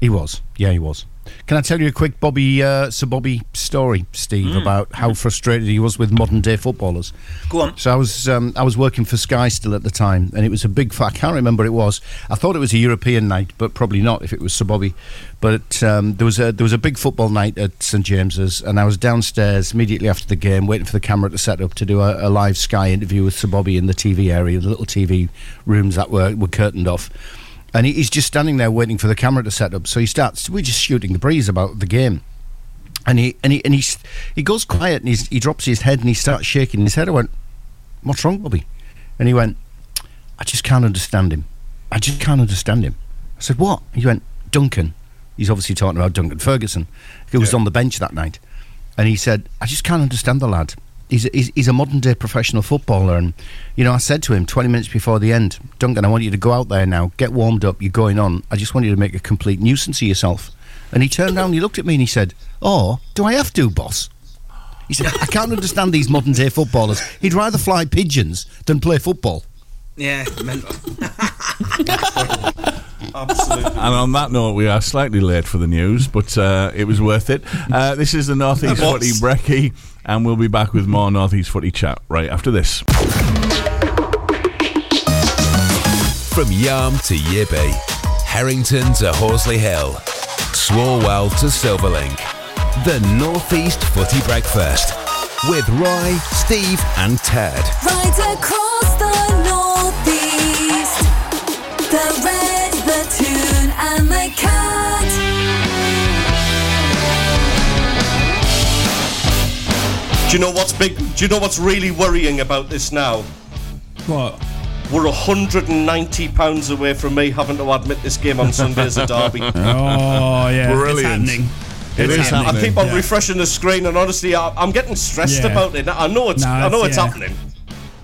He was. Yeah, he was. Can I tell you a quick Bobby, uh, Sir Bobby story, Steve, about how frustrated he was with modern day footballers? Go on. So I was um, I was working for Sky still at the time, and it was a big. I can't remember it was. I thought it was a European night, but probably not if it was Sir Bobby. But um, there was a there was a big football night at St James's, and I was downstairs immediately after the game, waiting for the camera to set up to do a, a live Sky interview with Sir Bobby in the TV area, the little TV rooms that were were curtained off. And he- he's just standing there waiting for the camera to set up. So he starts. We're just shooting the breeze about the game. And he and he and he he goes quiet and he's, he drops his head and he starts shaking his head. I went, "What's wrong, Bobby?" And he went, "I just can't understand him. I just can't understand him." I said, "What?" He went, "Duncan." He's obviously talking about Duncan Ferguson, who was on the bench that night, and he said, "I just can't understand the lad. He's a, he's, he's a modern day professional footballer." And you know, I said to him 20 minutes before the end, "Duncan, I want you to go out there now, get warmed up. You're going on. I just want you to make a complete nuisance of yourself." And he turned around, he looked at me, and he said, "Oh, do I have to, boss?" He said, "I can't understand these modern day footballers. He'd rather fly pigeons than play football." Yeah, mental. Absolutely. And on that note, we are slightly late for the news, but uh, it was worth it. Uh, this is the Northeast Footy Brekkie, and we'll be back with more Northeast Footy chat right after this. From Yarm to Yibby, Harrington to Horsley Hill, Swalwell to Silverlink. The Northeast Footy Breakfast with Roy, Steve, and Ted. Right across the northeast. The red, the Do you know what's big? Do you know what's really worrying about this now? What? We're 190 pounds away from me having to admit this game on Sunday as a derby. Oh yeah, Brilliant. it's happening. It It's happening. I keep on Yeah. refreshing the screen, and honestly, I, I'm getting stressed Yeah. about it. I know it's, No, I know it's- it's yeah. happening.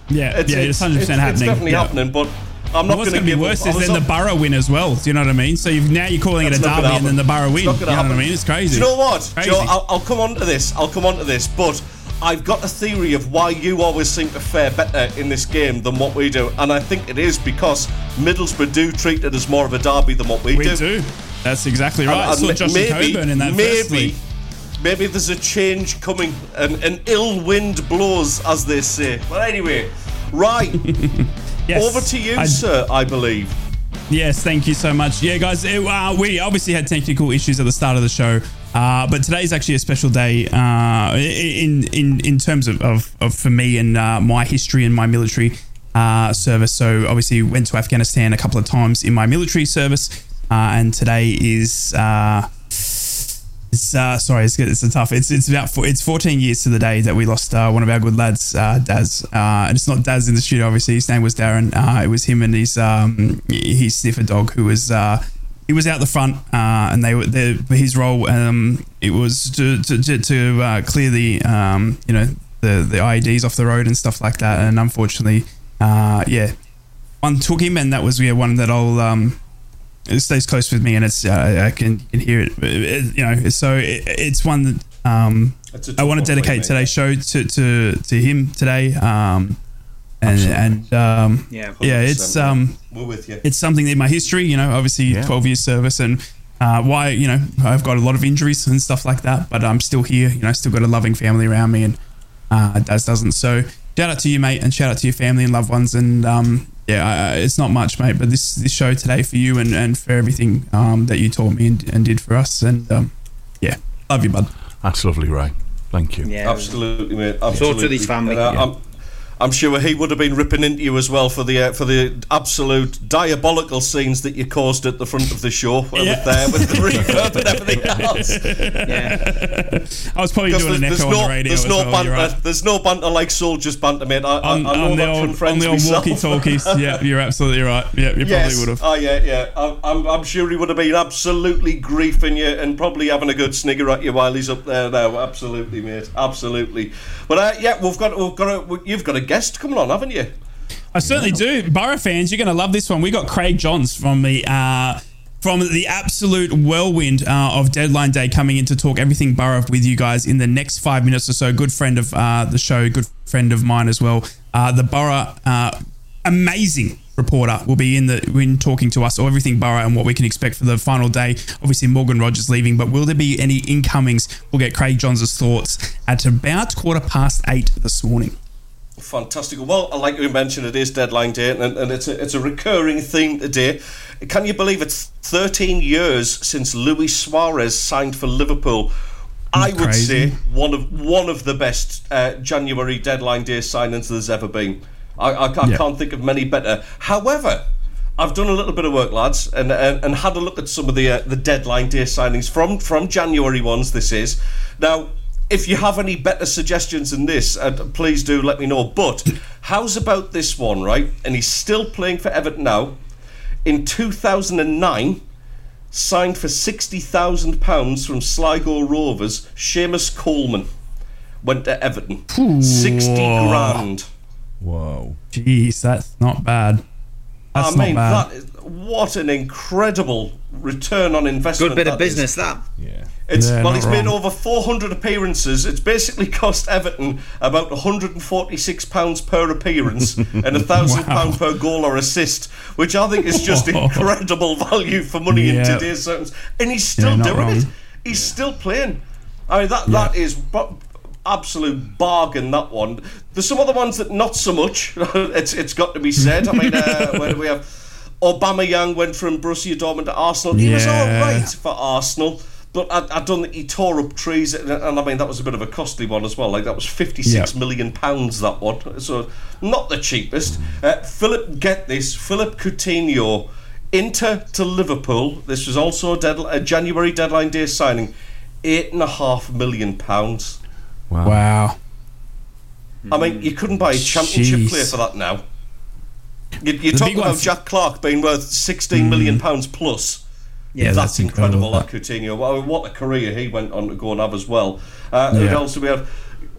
Yeah, It's, yeah, it's hundred percent happening. it's definitely yeah. happening, but I'm not What's going going to be worse up. Is then the up- Borough win as well. Do you know what I mean? So you've, now you're calling That's it a derby and then the Borough win. It's You gonna know what I mean? It's crazy. Do you know what? Crazy. Joe, I'll, I'll come on to this. I'll come on to this, but I've got a theory of why you always seem to fare better in this game than what we do, and I think it is because Middlesbrough do treat it as more of a derby than what we, we do. That's exactly right. I And- saw and maybe, Coburn in that first maybe, maybe there's a change coming, and an ill wind blows, as they say. But anyway, right, Yes. over to you, I- sir. I believe. Yes, thank you so much. Yeah, guys, it, uh, we obviously had technical issues at the start of the show, uh, but is actually a special day uh, in in in terms of, of, of for me and uh, my history and my military uh, service. So obviously went to Afghanistan a couple of times in my military service, uh, and today is. Uh, it's sorry, it's, it's a tough. It's it's about it's 14 years to the day that we lost one of our good lads, Daz. And it's not Daz in the studio, obviously. His name was Darren. It was him and his um, his sniffer dog who was he was out the front, uh, and they were his role. Um, it was to to, to, to uh, clear the um, you know the the IEDs off the road and stuff like that. And unfortunately, uh, yeah, one took him, and that was yeah one that I'll um, it stays close with me, and it's uh, I can, can hear it, it- You know, so it, it's one that um, I want to dedicate today's show to to, to him today. Um, and and um, Yeah. yeah, it's 100%, um, We're with you. it's something in my history. You know, obviously Yeah. twelve years service and. Uh, why you know I've got a lot of injuries and stuff like that, but I'm still here. You know, still got a loving family around me, and uh, Daz doesn't. So shout out to you, mate, and shout out to your family and loved ones. And um, yeah, I, I- it's not much, mate, but this this show today for you and, and for everything um, that you taught me and, and did for us. And um, yeah, love you, bud. That's lovely, Ray. Thank you. Yeah. Absolutely, mate. Absolutely. to his family, And, uh, yeah. I'm, sure he would have been ripping into you as well for the uh, for the absolute diabolical scenes that you caused at the front of the show uh, Yeah. with there with the reverb and everything else. Yeah. I was probably doing there's, an echo there's on no the radio. there's as no well, banter. right. There's no banter like soldiers banter, mate. I, I, On, I know on the from old, friends on the old myself. walkie-talkies. yeah, you're absolutely right. Yeah, you Yes. probably would have. Oh yeah, yeah. I'm, I'm, I'm sure he would have been absolutely griefing you and probably having a good snigger at you while he's up there now. Absolutely, mate. Absolutely. But uh, yeah, we've got we've got a, you've got a guest coming on, haven't you? I certainly do. Borough fans, you're going to love this one. We got Craig Johns from the uh, from the absolute whirlwind uh, of Deadline Day coming in to talk everything Borough with you guys in the next five minutes or so. Good friend of uh, the show, good friend of mine as well. Uh, the Borough uh, amazing reporter will be in the in talking to us or everything Borough and what we can expect for the final day. Obviously, Morgan Rogers leaving, but will there be any incomings? We'll get Craig Johns' thoughts at about quarter past eight this morning. Fantastic. Well, like we mentioned, it is deadline day, and, and it's a, it's a recurring theme today. Can you believe it's 13 years since Luis Suarez signed for Liverpool? I would Crazy. say one of one of the best uh, January deadline day signings there's ever been. I, I, I Yeah. can't think of many better. However, I've done a little bit of work, lads, and and, and had a look at some of the uh, the deadline day signings from from January ones. This is now. If you have any better suggestions than this, uh, please do let me know. But how's about this one, right? And he's still playing for Everton now. In 2009, signed for sixty thousand pounds from Sligo Rovers. Seamus Coleman went to Everton. Sixty grand. Whoa. Jeez, that's not bad. That's I mean, not bad. that is, what an incredible return on investment. Good bit of that is. business, that. Yeah. It's Yeah, well, he's made over 400 appearances. It's basically cost Everton about 146 pounds per appearance and a thousand Wow. pound per goal or assist, which I think is just incredible value for money in today's terms. And he's still Yeah, doing it. wrong. He's still playing. I mean, that that is absolute bargain. That one. There's some other ones that not so much. it's it's got to be said. I mean, uh, where do we have? Aubameyang went from Borussia Dortmund to Arsenal. He was all right for Arsenal. But I, I don't think he tore up trees, and, and I mean that was a bit of a costly one as well. Like that was fifty-six Yeah. million pounds. That one, so not the cheapest. Uh, Philip, get this: Philip Coutinho, Inter to Liverpool. This was also a, deadli- a January deadline day signing, eight and a half million pounds. Wow. wow. I mean, you couldn't buy a championship Jeez. player for that now. You, you're talking about f- Jack Clarke being worth sixteen million pounds plus. Yeah, that's, that's incredible. incredible. That Coutinho, Well, what a career he went on to go and have as well. Uh, Who else do we have?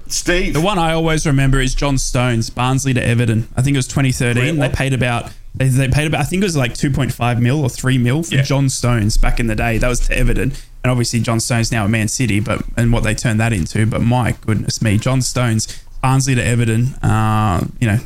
Steve. The one I always remember is John Stones, Barnsley to Everton. I think it was 2013. Great They one. paid about they, they paid about I think it was like 2.5 mil or 3 mil for Yeah. John Stones back in the day. That was to Everton. And obviously John Stones now at Man City, but and what they turned that into. But my goodness me, John Stones, Barnsley to Everton. Uh, you know,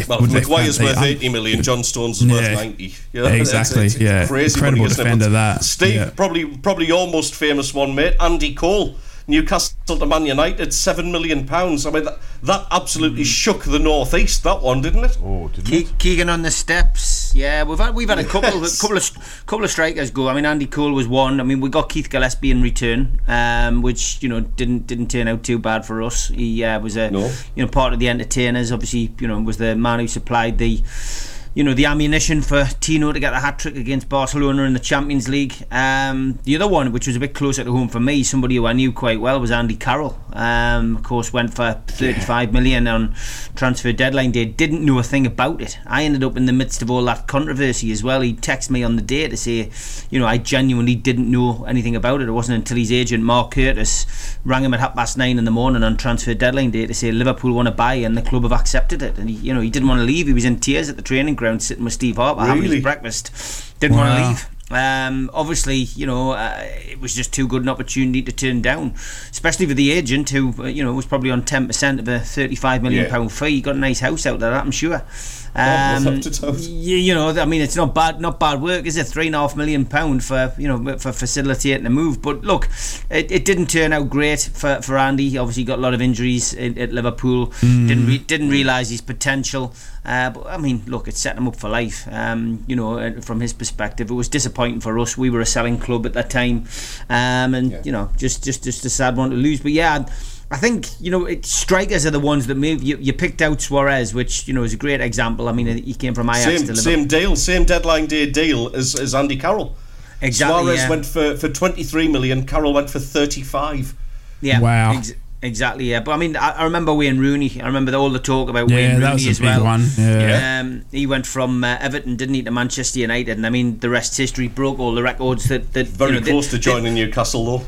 they Well, they- they- worth um, 80 million, John Stones is worth 90. You know, Exactly, it's- it's yeah. Crazy Incredible money, defender that, Steve, yeah. probably probably your most famous one, mate, Andy Cole. Newcastle to Man United, seven million pounds. I mean, that, that absolutely Mm. shook the northeast. That one, didn't it? Oh, didn't Ke- it? Keegan on the steps. Yeah, we've had we've had a couple Yes. couple of couple of strikers go. I mean, Andy Cole was one. I mean, we got Keith Gillespie in return, um, which you know didn't didn't turn out too bad for us. He uh, was a No. you know part of the entertainers. Obviously, you know was the man who supplied the you know the ammunition for Tino to get the hat trick against Barcelona in the Champions League. Um, the other one, which was a bit closer to home for me, somebody who I knew quite well, was Andy Carroll. Um, of course, went for 35 million on transfer deadline day. Didn't know a thing about it. I ended up in the midst of all that controversy as well. He texted me on the day to say, you know, I genuinely didn't know anything about it. It wasn't until his agent Mark Curtis rang him at half past nine in the morning on transfer deadline day to say Liverpool want to buy and the club have accepted it. And he, you know, he didn't want to leave. He was in tears at the training ground sitting with Steve Harper having Really? his breakfast. Didn't want to leave. Um, obviously, you know, uh, it was just too good an opportunity to turn down, especially with the agent who, uh, you know, was probably on ten percent of a thirty-five million Yeah. pound fee. He got a nice house out of that, I'm sure. Um, without a doubt. you, you know, I mean, it's not bad, not bad work, is it? Three and a half million pound for you know for facilitating the move. But look, it, it didn't turn out great for, for Andy. He obviously got a lot of injuries in, at Liverpool. Didn't re- didn't realise his potential. Uh, but I mean, look, it set him up for life. Um, you know, from his perspective, it was disappointing for us. We were a selling club at that time, um, and you know, just just just a sad one to lose. But yeah. I think you know it, strikers are the ones that move. You, you picked out Suarez, which you know is a great example. I mean, he came from Ajax to Same, Liverpool. same deal, same deadline day deal as, as Andy Carroll. Exactly. Suarez yeah. went for, for 23 million, Carroll went for 35. yeah. Wow. ex- exactly. Yeah. But I mean, I, I remember Wayne Rooney. I remember the, all the talk about Yeah, Wayne Rooney that was a as big well. one. Yeah. Um, he went from uh, Everton, didn't he, to Manchester United, and I mean, the rest history. Broke all the records that that Very you know, close that- to joining Newcastle, though.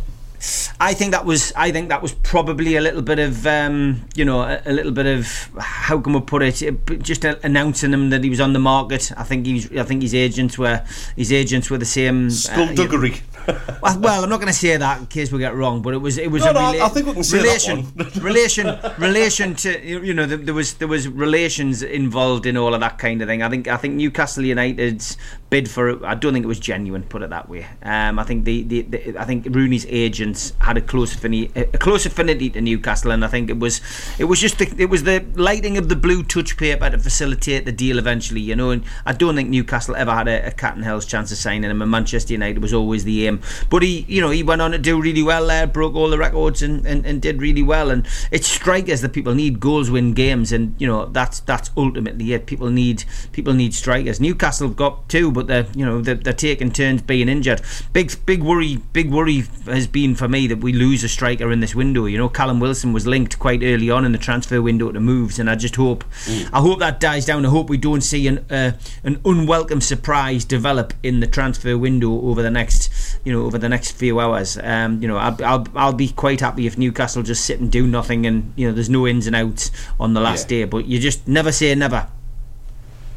I think that was I think that was probably a little bit of um, you know a, a little bit of how can we put it just uh, announcing him that he was on the market. I think he was, I think his agents were his agents were the same. uh, Skullduggery. well, well, I'm not going to say that in case we get wrong, but it was it was No, a no, rela- I think we can say that relation one. relation relation to you know there, there was there was relations involved in all of that kind of thing. I think I think Newcastle United's bid for it. I don't think it was genuine. Put it that way. Um, I think the, the, the I think Rooney's agents had a close affinity a close affinity to Newcastle, and I think it was it was just the, it was the lighting of the blue touch paper to facilitate the deal eventually. You know, and I don't think Newcastle ever had a, a cat and hell's chance of signing him. And Manchester United was always the aim. Him. But he, you know, he went on to do really well there, broke all the records, and, and, and did really well. And it's strikers that people need. Goals win games, and you know that's that's ultimately it. People need people need strikers. Newcastle have got two, but they're you know they're, they're taking turns being injured. Big big worry big worry has been for me that we lose a striker in this window. You know, Callum Wilson was linked quite early on in the transfer window to moves, and I just hope I hope that dies down. I hope we don't see an uh, an unwelcome surprise develop in the transfer window over the next you know over the next few hours. Um, you know, I'll, I'll I'll be quite happy if Newcastle just sit and do nothing, and you know, there's no ins and outs on the last day. But you just never say never.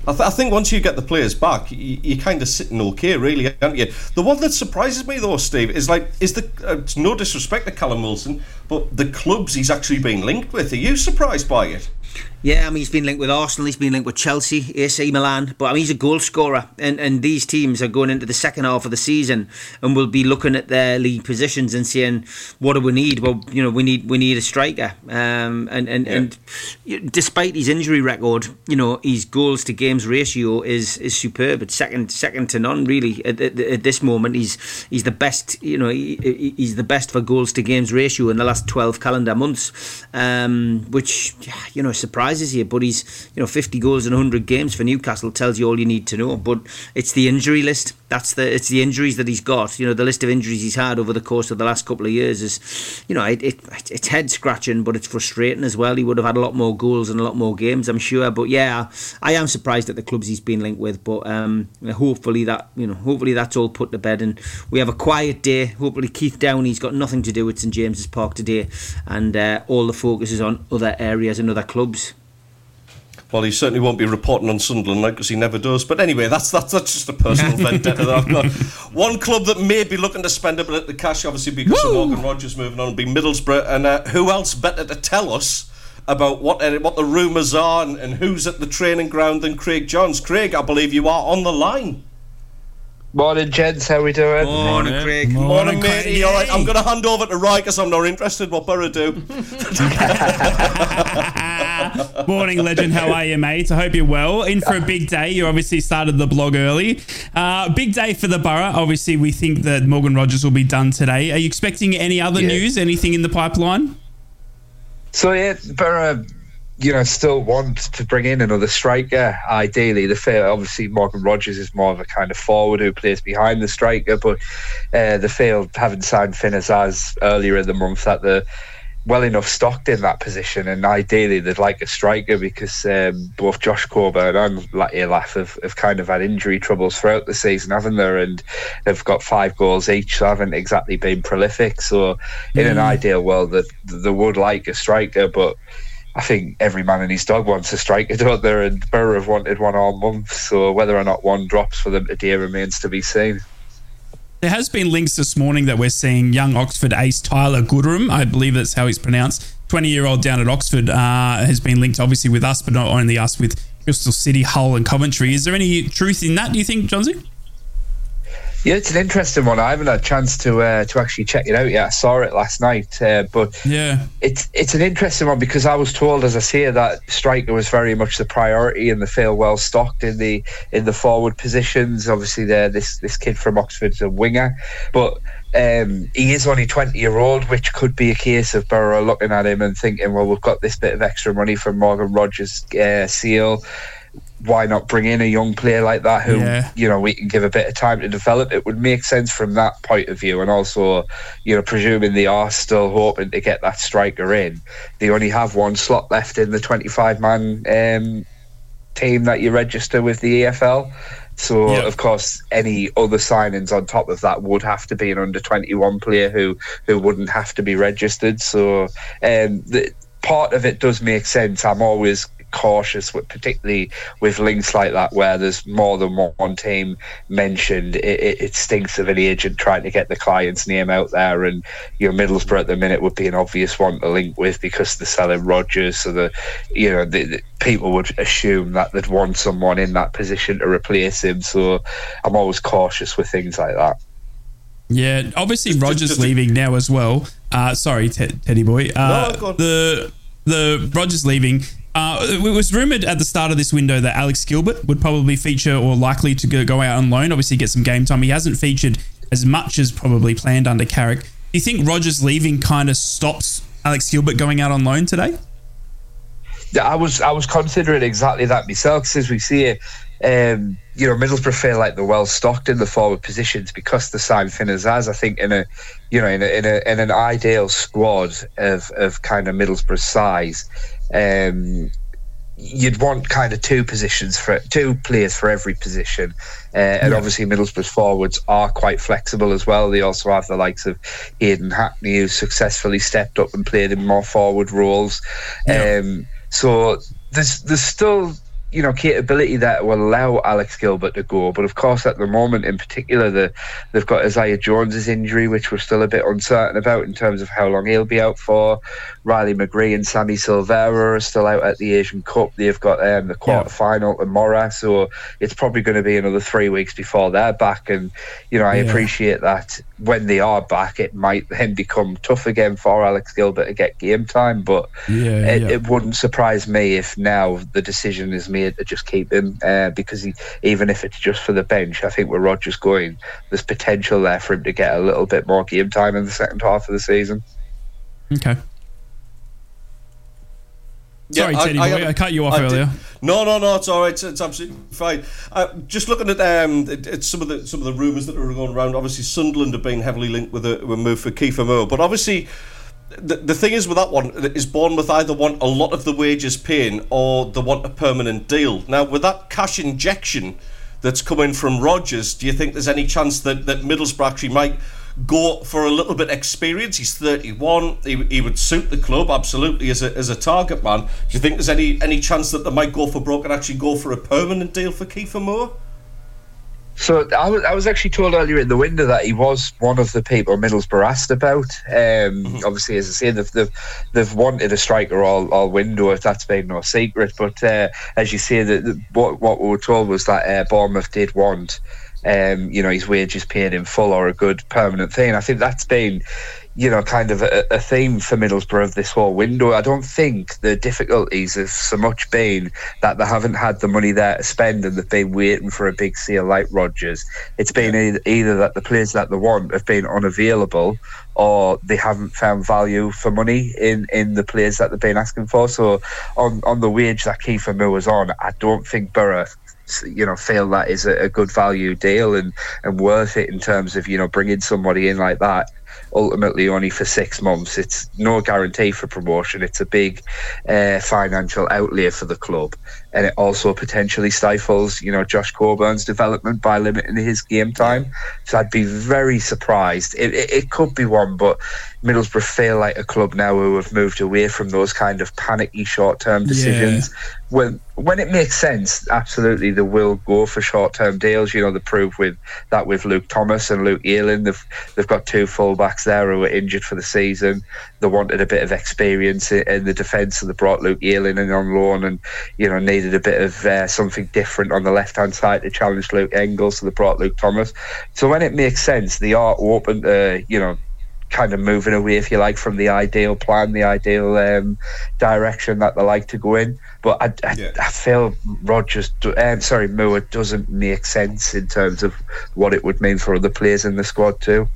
I, th- I think once you get the players back, you, you're kind of sitting okay, really, aren't you? The one that surprises me though, Steve, is like, is the uh, it's no disrespect to Callum Wilson, but the clubs he's actually being linked with. Are you surprised by it? Yeah, I mean he's been linked with Arsenal, he's been linked with Chelsea, AC Milan, but I mean he's a goal scorer, and and these teams are going into the second half of the season, and will be looking at their league positions and saying, what do we need? Well, you know, we need we need a striker, um, and and Yeah. and despite his injury record, you know, his goals to games ratio is is superb. It's second second to none, really. At, at, at this moment, he's he's the best. You know, he, he- he's the best for goals to games ratio in the last twelve calendar months, um, which you know surprises you. But he's you know fifty goals in hundred games for Newcastle tells you all you need to know. But it's the injury list. That's the it's the injuries that he's got. You know, the list of injuries he's had over the course of the last couple of years is, you know, it, it it's head scratching, but it's frustrating as well. He would have had a lot more goals and a lot more games, I'm sure. But yeah, I am surprised at the clubs he's been linked with. But um, hopefully that you know, hopefully that's all put to bed, and we have a quiet day. Hopefully Keith Downey's got nothing to do with St James's Park today, and uh, all the focus is on other areas and other clubs. Well, he certainly won't be reporting on Sunderland because he never does. But anyway, that's that's, that's just a personal vendetta that I've got. One club that may be looking to spend a bit of the cash, obviously, because of Morgan Rogers moving on, will be Middlesbrough. And uh, who else better to tell us about what uh, what the rumours are and, and who's at the training ground than Craig Johns? Craig, I believe you are on the line. Morning, gents. How we doing? Morning, Craig. Morning, matey. All right, I'm going to hand over to Rye because I'm not interested what Borough do. Morning, legend. How are you, mate? I hope you're well. In for a big day. You obviously started the blog early. Uh, big day for the borough. Obviously, we think that Morgan Rogers will be done today. Are you expecting any other Yeah. news? Anything in the pipeline? So yeah, Borough, you know, still want to bring in another striker. Ideally, the fair obviously Morgan Rogers is more of a kind of forward who plays behind the striker, but uh, the failed having signed Finn Azaz earlier in the month that the well enough stocked in that position, and ideally they'd like a striker because um, both Josh Coburn and Latte Lath have, have kind of had injury troubles throughout the season, haven't they? And they've got five goals each, so haven't exactly been prolific. So in an ideal world, that they would like a striker, but. I think every man and his dog wants a striker, don't they? And Borough have wanted one all month, so whether or not one drops for them today remains to be seen. There has been links this morning that we're seeing young Oxford ace Tyler Goodrham. I believe that's how he's pronounced. 20 year old down at Oxford uh, has been linked obviously with us, but not only us, with Bristol City, Hull, and Coventry. Is there any truth in that, do you think, Johnsy? Yeah, it's an interesting one. I haven't had a chance to uh, to actually check it out yet. I saw it last night, uh, but Yeah. it's it's an interesting one because I was told, as I say, that striker was very much the priority and the feel well stocked in the in the forward positions. Obviously, there this this kid from Oxford's a winger, but um, he is only 20 year old, which could be a case of Borough looking at him and thinking, well, we've got this bit of extra money from Morgan Rogers' uh, seal. Why not bring in a young player like that who, Yeah. you know, we can give a bit of time to develop? It would make sense from that point of view. And also, you know, presuming they are still hoping to get that striker in, they only have one slot left in the 25 man um, team that you register with the EFL. So, Yeah. of course, any other signings on top of that would have to be an under 21 player who, who wouldn't have to be registered. So, um, the, part of it does make sense. I'm always cautious, with, particularly with links like that, where there's more than one team mentioned. It, it, it stinks of an agent trying to get the client's name out there. And you know, Middlesbrough at the minute would be an obvious one to link with because they're selling Rogers. So the you know the, the people would assume that they'd want someone in that position to replace him. So I'm always cautious with things like that. Yeah, obviously Just- Rogers just- leaving now as well. Uh, sorry, Ted, Teddy boy. Uh, No, the the Rogers leaving. Uh, it was rumored at the start of this window that Alex Gilbert would probably feature or likely to go, out on loan. Obviously, get some game time. He hasn't featured as much as probably planned under Carrick. Do you think Rogers leaving kind of stops Alex Gilbert going out on loan today? Yeah, I was I was considering exactly that myself. Because as we see it, um, you know, Middlesbrough feel like they're well stocked in the forward positions because the signed Finn Azaz. I think in a, you know, in a, in, a, in an ideal squad of of kind of Middlesbrough size, um, you'd want kind of two positions for two players for every position, uh, and Yeah. obviously Middlesbrough's forwards are quite flexible as well. They also have the likes of Hayden Hackney, who successfully stepped up and played in more forward roles. Yeah. Um, so there's there's still you know capability that will allow Alex Gilbert to go, but of course at the moment in particular the they've got Isaiah Jones's injury, which we're still a bit uncertain about in terms of how long he'll be out for. Riley McGree and Sammy Silvera are still out at the Asian Cup. They've got um, the quarter final tomorrow, so it's probably going to be another three weeks before they're back. And you know I Yeah. appreciate that when they are back, it might then become tough again for Alex Gilbert to get game time, but Yeah, it, yeah. it wouldn't surprise me if now the decision is made to just keep him uh, because he, even if it's just for the bench, I think with Rogers going, there's potential there for him to get a little bit more game time in the second half of the season. Okay. Sorry, Teddy boy, haven't- I cut you off I did- earlier. No, no, no, it's all right. It's, it's absolutely fine. Uh, just looking at um, it, it's some of the some of the rumours that are going around. Obviously, Sunderland have been heavily linked with a, with a move for Kiefer Moore, but obviously. The, the thing is with that one is Bournemouth either want a lot of the wages paying or they want a permanent deal. Now with that cash injection that's coming from Rogers, do you think there's any chance that, that Middlesbrough actually might go for a little bit experience? He's 31. He, he would suit the club absolutely as a, as a target man. Do you think there's any any chance that they might go for broke and actually go for a permanent deal for Kiefer Moore? So I was, I was actually told earlier in the window that he was one of the people Middlesbrough asked about. Um, Obviously, as I say, they've, they've they've wanted a striker all, all window. If that's been no secret, but uh, as you say, that the, what what we were told was that uh, Bournemouth did want. Um, you know, his wages paid in full or a good permanent thing. I think that's been, you know, kind of a, a theme for Middlesbrough of this whole window. I don't think the difficulties have so much been that they haven't had the money there to spend and they've been waiting for a big sale like Rogers. It's been either, either that the players that they want have been unavailable or they haven't found value for money in, in the players that they've been asking for. So on, on the wage that Kiefer Moore was on, I don't think Borough you know feel that is a, good value deal and and worth it in terms of you know bringing somebody in like that ultimately only for six months. It's no guarantee for promotion. It's a big uh, financial outlay for the club and it also potentially stifles you know Josh Coburn's development by limiting his game time so I'd be very surprised it, it, it could be one but Middlesbrough feel like a club now who have moved away from those kind of panicky short-term decisions when when it makes sense, absolutely they will go for short term deals. You know, they proved with that with Luke Thomas and Luke Ayling. They've they've got two fullbacks there who were injured for the season. They wanted a bit of experience in, the defence, so they brought Luke Ayling in on loan, and you know needed a bit of uh, something different on the left hand side to challenge Luke Engel, so they brought Luke Thomas. So when it makes sense, they are open to you know kind of moving away, if you like, from the ideal plan, the ideal um, direction that they like to go in. But I, I, Yeah. I feel Rogers, um, sorry, Moore doesn't make sense in terms of what it would mean for other players in the squad too.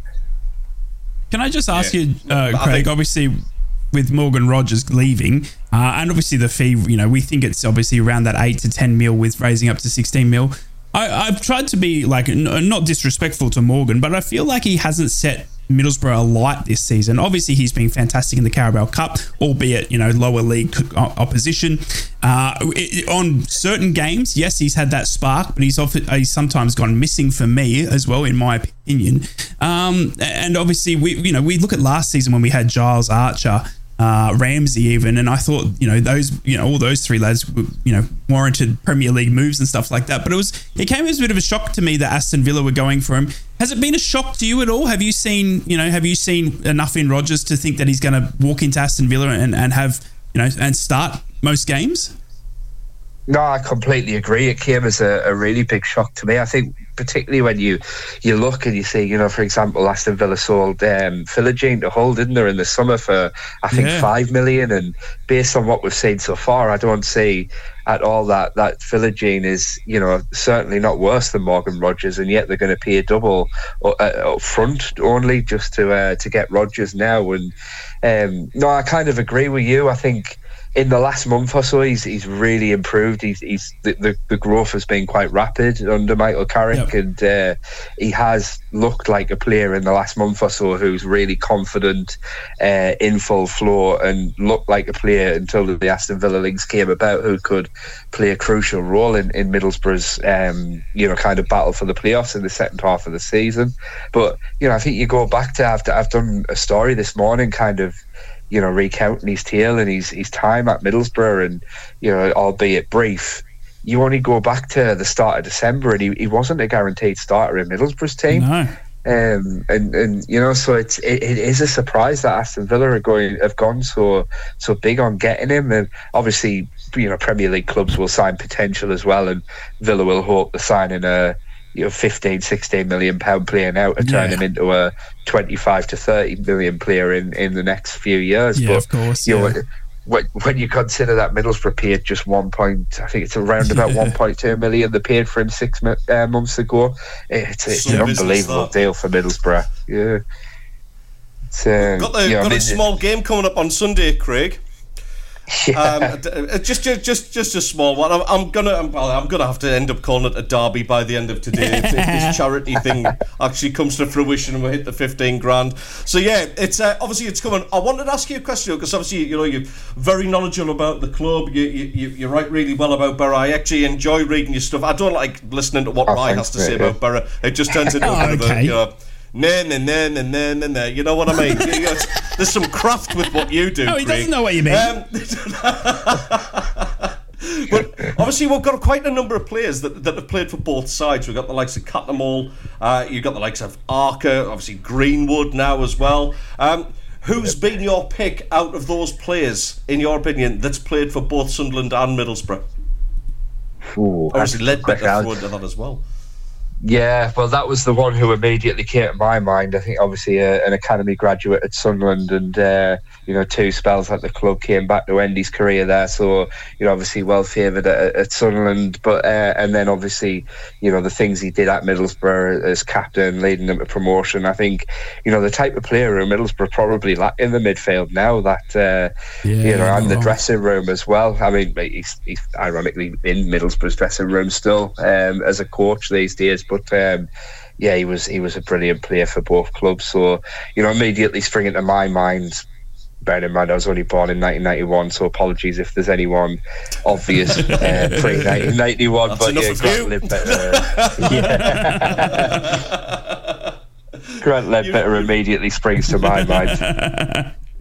Can I just ask Yeah. you, uh, Craig? think- obviously, with Morgan Rogers leaving, uh, and obviously the fee, you know, we think it's obviously around that eight to ten mil, with raising up to sixteen mil. I, I've tried to be like n- not disrespectful to Morgan, but I feel like he hasn't set Middlesbrough alight this season. Obviously, he's been fantastic in the Carabao Cup, albeit you know lower league opposition. Uh, it- on certain games, yes, he's had that spark, but he's often, he's sometimes gone missing for me as well, in my opinion. Um, and obviously, we you know we look at last season when we had Giles Archer. Uh, Ramsey even, and I thought you know those you know all those three lads were, you know warranted Premier League moves and stuff like that. But it was it came as a bit of a shock to me that Aston Villa were going for him. Has it been a shock to you at all? Have you seen you know have you seen enough in Rogers to think that he's going to walk into Aston Villa and, and have you know and start most games? No, I completely agree. It came as a, a, really big shock to me. I think, particularly when you you look and you see, you know, for example, Aston Villa sold um, Philogene to Hull, didn't they, in the summer for I think yeah. five million. And based on what we've seen so far, I don't see at all that that Philogene is, you know, certainly not worse than Morgan Rogers, and yet they're going to pay a double uh, up front only just to uh, to get Rogers now. And um, no, I kind of agree with you. I think in the last month or so, he's he's really improved. He's he's the, the, the growth has been quite rapid under Michael Carrick, and uh, he has looked like a player in the last month or so who's really confident, uh, in full flow, and looked like a player until the Aston Villa links came about, who could play a crucial role in in Middlesbrough's um, you know kind of battle for the playoffs in the second half of the season. But you know, I think you go back to I've I've done a story this morning, kind of you know, recounting his tale and his, his time at Middlesbrough and, you know, albeit brief, you only go back to the start of December and he, he wasn't a guaranteed starter in Middlesbrough's team. No. Um, and and you know, so it's it, it is a surprise that Aston Villa are going have gone so so big on getting him, and obviously you know Premier League clubs will sign potential as well, and Villa will hope to sign in a you know 15 16 million pound player now to turn yeah. him into a 25 to 30 million player in in the next few years yeah, but of course, you yeah. know when, when you consider that Middlesbrough paid just one point, I think it's around about yeah. 1.2 million they paid for him six uh, months ago. It's, it's an unbelievable deal for Middlesbrough. Yeah. It's, uh, got the, you know, got I mean, a small game coming up on Sunday, Craig. Yeah. Um, uh, just, just, just, just a small one. I'm, I'm gonna, I'm, I'm gonna have to end up calling it a derby by the end of today if, if this charity thing actually comes to fruition and we hit the 15 grand. So yeah, it's uh, obviously it's coming. I wanted to ask you a question because obviously you know you're very knowledgeable about the club. You, you, you write really well about Borough. I actually enjoy reading your stuff. I don't like listening to what oh, Rye has to say about Borough. It just turns into oh, a, okay. you know, nah, nah, nah, nah, nah, nah, nah. You know what I mean? There's some craft with what you do. Oh, he Craig. doesn't know what you mean. Um, but obviously, we've got quite a number of players that, that have played for both sides. We've got the likes of Cattermole, uh, you've got the likes of Archer, obviously Greenwood now as well. Um, who's been your pick out of those players, in your opinion, that's played for both Sunderland and Middlesbrough? Ooh, obviously, Leadbitter thrown into that as well. Yeah, well, that was the one who immediately came to my mind. I think obviously uh, an academy graduate at Sunderland, and uh, you know two spells at the club came back to end his career there. So you know obviously well favoured at, at, Sunderland, but uh, and then obviously you know the things he did at Middlesbrough as captain, leading them to promotion. I think you know the type of player who Middlesbrough probably lack in the midfield now. That uh, yeah, you know and the dressing room as well. I mean he's, he's ironically in Middlesbrough's dressing room still um, as a coach these days but um, yeah, he was he was a brilliant player for both clubs. So you know, immediately springing to my mind. Bearing in mind, I was only born in 1991, so apologies if there's anyone obvious uh, pre 1991. But yeah, Grant Leadbitter, uh, yeah. Grant Leadbitter immediately springs to my mind.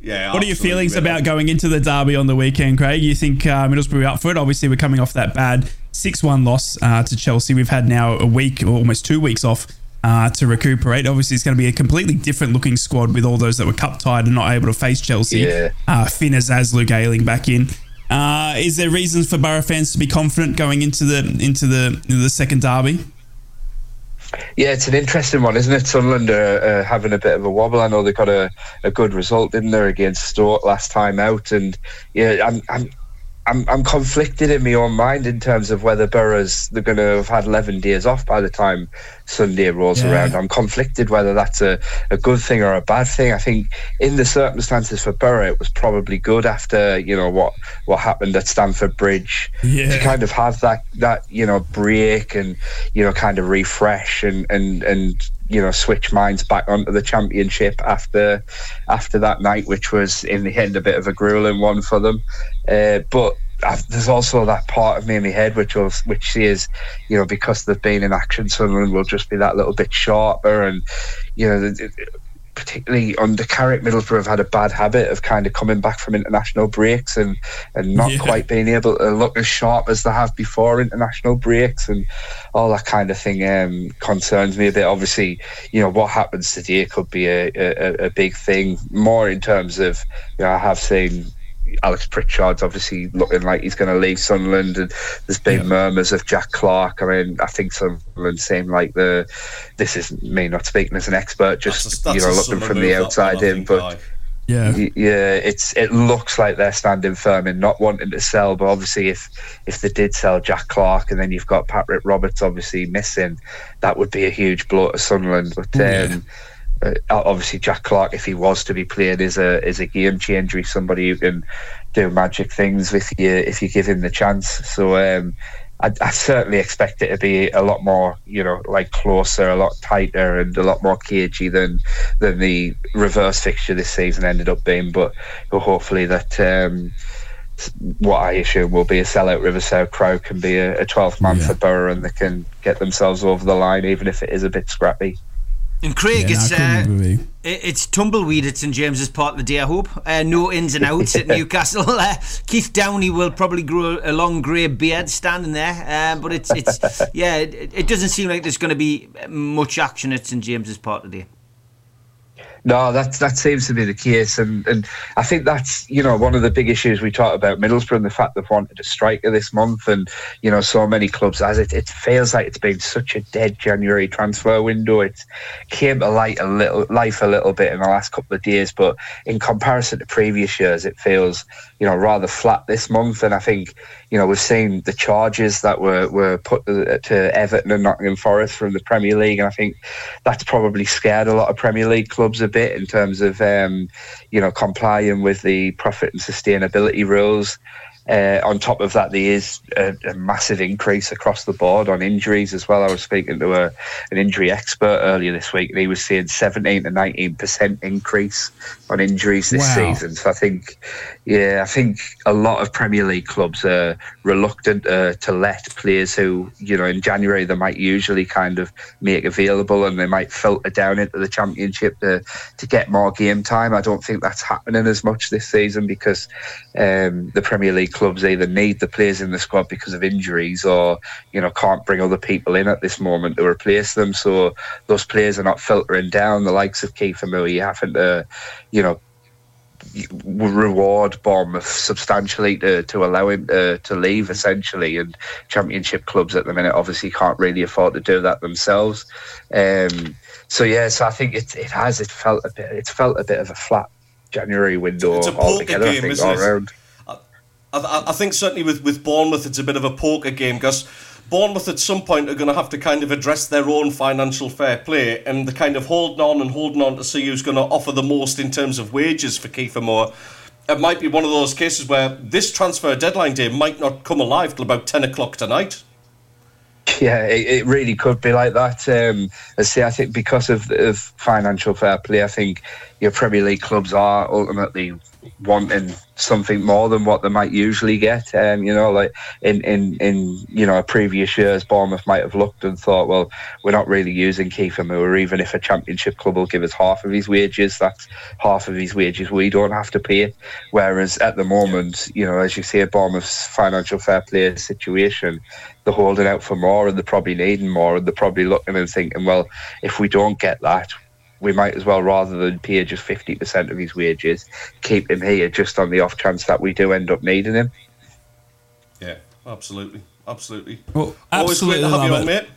Yeah, what are your feelings about going into the derby on the weekend, Craig? You think uh, Middlesbrough up for it? Obviously, we're coming off that bad 6 1 loss uh, to Chelsea. We've had now a week or almost two weeks off uh, to recuperate. Obviously, it's going to be a completely different looking squad with all those that were cup tied and not able to face Chelsea. Yeah. Uh, Finn Azaz Luke Ayling back in. Uh, is there reasons for Borough fans to be confident going into the into the into the second derby? Yeah, it's an interesting one, isn't it? Sunderland are uh, having a bit of a wobble. I know they got a, a good result in there against Stoke last time out, and yeah, I'm, I'm I'm I'm conflicted in my own mind in terms of whether Borough's they're going to have had 11 days off by the time Sunday rolls yeah. around. I'm conflicted whether that's a, a good thing or a bad thing. I think in the circumstances for Borough, it was probably good after you know what what happened at Stamford Bridge yeah. to kind of have that that you know break and you know kind of refresh and and and you know switch minds back onto the championship after after that night, which was in the end a bit of a grueling one for them. Uh, but I've, there's also that part of me in my head which was which says, you know, because they've been in action, Sunderland will just be that little bit sharper, and you know, particularly under Carrick, Middlesbrough have had a bad habit of kind of coming back from international breaks and and not yeah. quite being able to look as sharp as they have before international breaks, and all that kind of thing um, concerns me a bit. Obviously, you know what happens today could be a, a, a big thing, more in terms of you know I have seen Alex Pritchard's obviously looking like he's going to leave Sunderland, and there's been yeah. murmurs of Jack Clarke. I mean, I think Sunderland seem like the. This is me not speaking as an expert, just that's a, that's you know looking from the outside in, but. Yeah, yeah. It's it looks like they're standing firm in not wanting to sell, but obviously, if if they did sell Jack Clarke and then you've got Patrick Roberts obviously missing, that would be a huge blow to Sunderland. But um, uh, obviously, Jack Clarke, if he was to be played, is a is a game changer. He's somebody who can do magic things with you if you give him the chance. So um, I, I, certainly expect it to be a lot more, you know, like closer, a lot tighter, and a lot more cagey than than the reverse fixture this season ended up being. But hopefully that. Um, what I assume will be a sellout Riverside Crow can be a, 12th man yeah. for Borough and they can get themselves over the line, even if it is a bit scrappy. And Craig, yeah, it's uh, it's tumbleweed at St James's Park the day. I hope uh, no ins and outs at Newcastle. Uh, Keith Downey will probably grow a long grey beard standing there, uh, but it's it's yeah, it, it, doesn't seem like there's going to be much action at St James's Park today. No, that that seems to be the case, and and I think that's you know one of the big issues we talked about Middlesbrough and the fact they've wanted a striker this month, and you know so many clubs as it it feels like it's been such a dead January transfer window. It came to light a little life a little bit in the last couple of days, but in comparison to previous years, it feels you know rather flat this month. And I think you know we've seen the charges that were were put to, to Everton and Nottingham Forest from the Premier League, and I think that's probably scared a lot of Premier League clubs a bit in terms of um, you know complying with the profit and sustainability rules. Uh, on top of that, there is a, a, massive increase across the board on injuries as well. I was speaking to a, an injury expert earlier this week, and he was seeing 17 to 19 percent increase on injuries this wow. season. So I think, yeah, I think a lot of Premier League clubs are reluctant uh, to let players who, you know, in January they might usually kind of make available and they might filter down into the Championship to to get more game time. I don't think that's happening as much this season because um, the Premier League clubs either need the players in the squad because of injuries or you know can't bring other people in at this moment to replace them. So those players are not filtering down. The likes of Kiefer Moore, having to you know reward Bournemouth substantially to, to allow him to, to leave essentially and championship clubs at the minute obviously can't really afford to do that themselves um, so yeah so I think it, it has it felt a bit it's felt a bit of a flat January window altogether game, I think all around I, I, think certainly with, with Bournemouth, it's a bit of a poker game because Bournemouth at some point are going to have to kind of address their own financial fair play and the kind of holding on and holding on to see who's going to offer the most in terms of wages for Kiefer Moore. It might be one of those cases where this transfer deadline day might not come alive till about 10 o'clock tonight. Yeah, it, it, really could be like that. Um, I see. I think because of, of financial fair play, I think your Premier League clubs are ultimately wanting something more than what they might usually get. Um, you know, like in, in, in you know previous years, Bournemouth might have looked and thought, well, we're not really using Kiefer Moore. Even if a Championship club will give us half of his wages, that's half of his wages we don't have to pay. Whereas at the moment, you know, as you see, Bournemouth's financial fair play situation, they're holding out for more and they're probably needing more and they're probably looking and thinking, well, if we don't get that, we might as well, rather than pay just 50% of his wages, keep him here just on the off chance that we do end up needing him. Yeah, absolutely. Absolutely. Well, absolutely Always great to have you on, mate.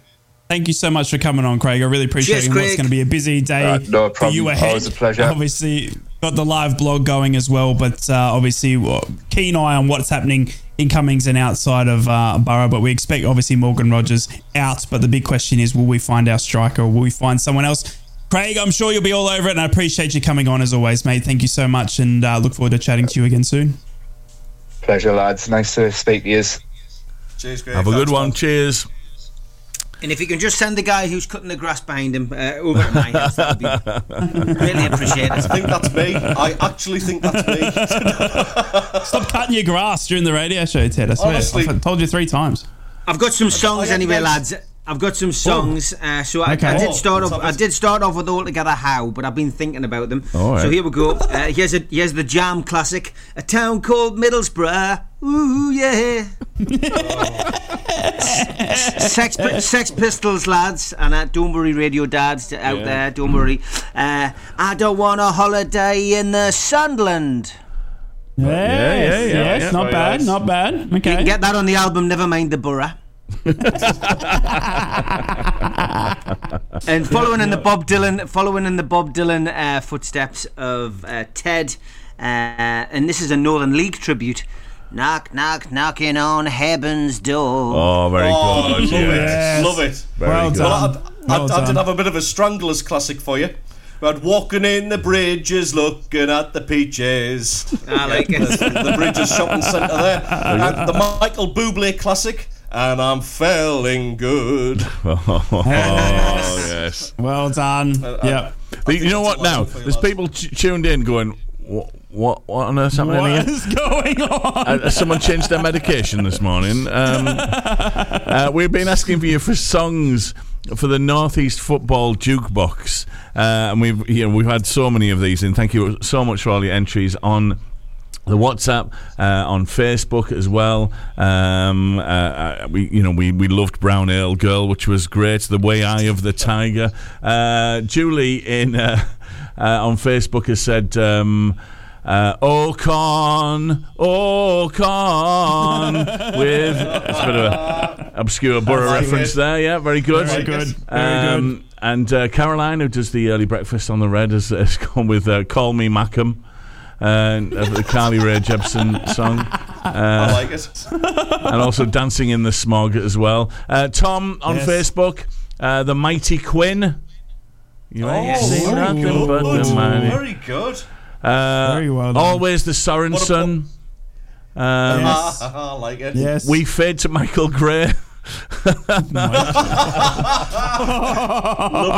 Thank you so much for coming on, Craig. I really appreciate it. It's going to be a busy day uh, no for you ahead. Always a pleasure. Obviously, got the live blog going as well, but uh, obviously, well, keen eye on what's happening incomings and outside of uh, Borough. But we expect, obviously, Morgan Rogers out. But the big question is, will we find our striker or will we find someone else? Craig, I'm sure you'll be all over it, and I appreciate you coming on as always, mate. Thank you so much, and uh, look forward to chatting to you again soon. Pleasure, lads. Nice to speak to you. Cheers, Greg. Have a good one. Cheers. And if you can just send the guy who's cutting the grass behind him uh, over to my house, that would be really appreciated. I think that's me. I actually think that's me. Stop cutting your grass during the radio show, Ted. I swear. Honestly, I've told you three times. I've got some songs anyway, lads. I've got some songs. Uh, so I, okay. I, did start off. I did start off with Altogether How, but I've been thinking about them. Right. So here we go. Uh, here's a here's the Jam classic. A town called Middlesbrough. Ooh yeah. Sex Sex Pistols lads and uh, don't worry radio dads out yeah. there. Don't worry. Uh, I don't want a holiday in the Sunderland. Yes, yeah, yeah, yes, not Very bad, nice. not bad. You Okay. can get that on the album Never Mind the Borough. and following in the Bob Dylan, following in the Bob Dylan uh, footsteps of uh, Ted, uh, and this is a Northern League tribute. Knock, knock, knocking on heaven's door. Oh, very Oh, good. love yes. it. Love it. Very Well good. done. Well, I, I, Well I did have a bit of a Stranglers classic for you. About walking in the bridges, looking at the peaches. I like it. the, the Bridges shopping centre there. And the Michael Bublé classic. And I'm feeling good. Oh, yes. Well done. Uh, yep. But you know what now? lesson for you, There's lads. people t- tuned in going, what, what, what on earth's happening What here? is going on? Uh, someone changed their medication this morning? Um, uh, we've been asking for you for songs for the Northeast Football Jukebox, uh, and we've you know we've had so many of these, and thank you so much for all your entries on the WhatsApp, uh, on Facebook as well. Um, uh, uh, we, you know, we, we loved Brown Ale Girl, which was great. The Way Eye of the Tiger. Uh, Julie in uh, uh, on Facebook has said. Um, uh, oh con, oh con, with it's a bit of an obscure Borough like reference it. there. Yeah, very good. Very good. Very Um, and uh, Caroline, who does the early breakfast on the red, has, has gone with uh, "Call Me Mackem," uh, the Carly Rae Jepsen song, I like it. and also "Dancing in the Smog" as well. Uh, Tom on Yes. Facebook, uh, the Mighty Quinn. You ain't Oh, seen very nothing good. but the mighty. Very good. Uh, Very well done. Always the Sorensen. Um, Yes. I like it. Yes. We fade to Michael Gray. Love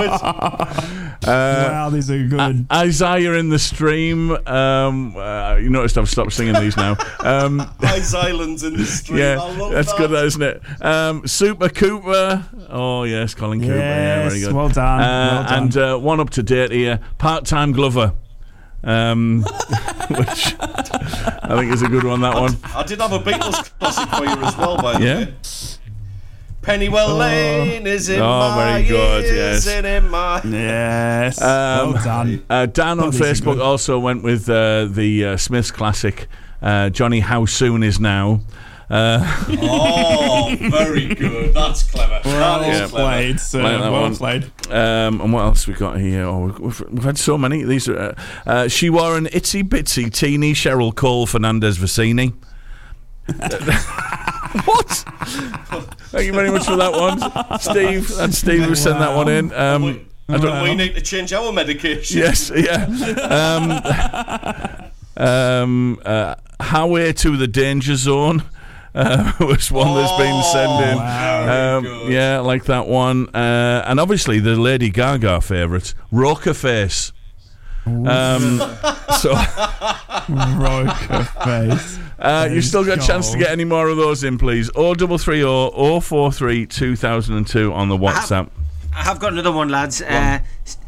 it. wow, these are good. Isaiah in the stream. Um, uh, you noticed I've stopped singing these now. Um, Ice Islands in the street. yeah, I love that's that. good, isn't it? Um, Super Cooper. Oh yes, Colin Cooper. Yeah, very Yes, good. well done, Uh, well done. And uh, one up to date here. Part-time Glover. Um, which I think is a good one. That one. I did have a Beatles classic for you as well, by the Yeah. way. Pennywell Lane is in Oh, my very good, ears yes. and in my. yes. Um, well done. Uh, Dan on Oh, these Facebook also went with uh, the uh, Smiths classic. Uh, Johnny, how soon is now? Uh, Oh, very good. That's clever. Well that is Yeah. played, sir. Like that well one. played. Um, and what else we got here? Oh, we've- we've, we've had so many. These are. Uh, uh, she wore an itsy bitsy teeny Cheryl Cole Fernandez Vicini. what? Thank you very much for that one, Steve. And Steve who sent that one in. Um, I don't We need to change our medication. Yes, yeah. Um, um, uh, Highway to the Danger Zone uh, was one that's been sent in. Um, yeah, like that one. Uh, and obviously the Lady Gaga favourite, Roker Face. Um, so Roker face. uh, you've still got a chance to get any more of those in, please. O double three O O four three two thousand and two on the WhatsApp. I have got another one, lads. Uh,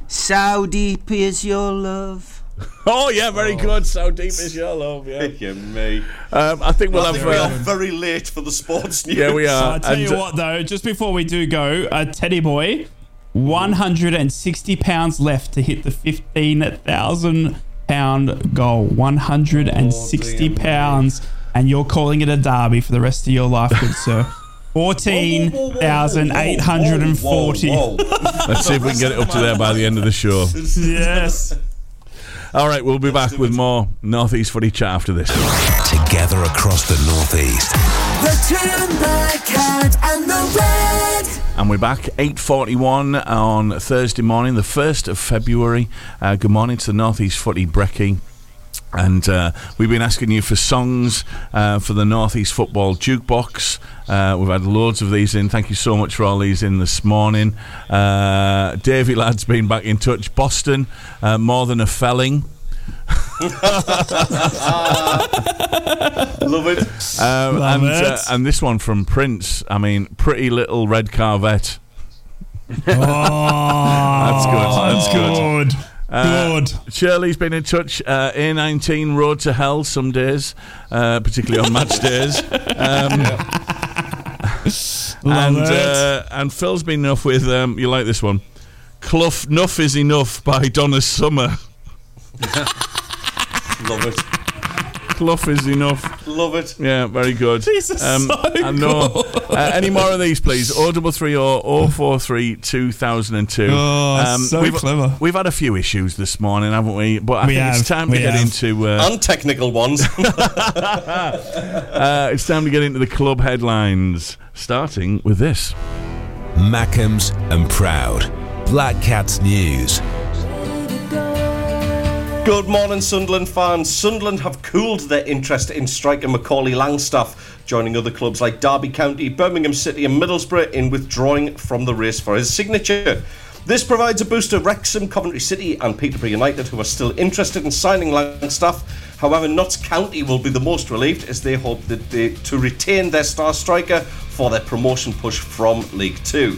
so deep is your love. Oh yeah, very good. So deep is your love. Yeah. You me. Um, I think we'll I have. think we are Uh, very late for the sports news. yeah, we So are. I tell And, you uh, what, though, just before we do go, uh, Teddy Boy, 160 pounds left to hit the 15,000 pound goal. 160 Oh, pounds, and you're calling it a derby for the rest of your life, good sir. Whoa, whoa, whoa, whoa, whoa, whoa, 14,840. whoa, whoa. Let's see if we can get it up to there by the end of the show. Yes. All right, we'll be back with more Northeast Footy chat after this. Together across the Northeast. The Tune Cat and the Red. And we're back 8.41 on Thursday morning, the 1st of February. Uh, good morning to the Northeast Footy Brekkie. And uh, we've been asking you for songs uh, for the Northeast Football Jukebox. Uh, we've had loads of these in. Thank you so much for all these in this morning. Uh, Davy Ladd's been back in touch. Boston, uh, more than a felling. Love it. Um, Love and, it. uh, and this one from Prince. I mean, pretty little red Carvette. Oh, That's good. That's good. good. Uh, Good. Shirley's been in touch. Uh, A19 Road to Hell some days, uh, particularly on match days. Um, Love and it. uh, and Phil's been enough with um, you like this one. Clough Nuff is enough by Donna Summer. Love it. Clough is enough. Love it. Yeah, very good. Um, so I know. cool. Uh, any more of these, please? O double three O O four three two thousand and two. Oh, so we've, clever. We've had a few issues this morning, haven't we? But I We think it's have, time to we get into. Uh, And technical ones. uh, it's time to get into the club headlines, starting with this. Mackems and Proud. Black Cats News. Good morning, Sunderland fans. Sunderland have cooled their interest in striker Macaulay Langstaff, joining other clubs like Derby County, Birmingham City, and Middlesbrough in withdrawing from the race for his signature. This provides a boost to Wrexham, Coventry City, and Peterborough United, who are still interested in signing Langstaff. However, Notts County will be the most relieved as they hope that they, to retain their star striker for their promotion push from League Two.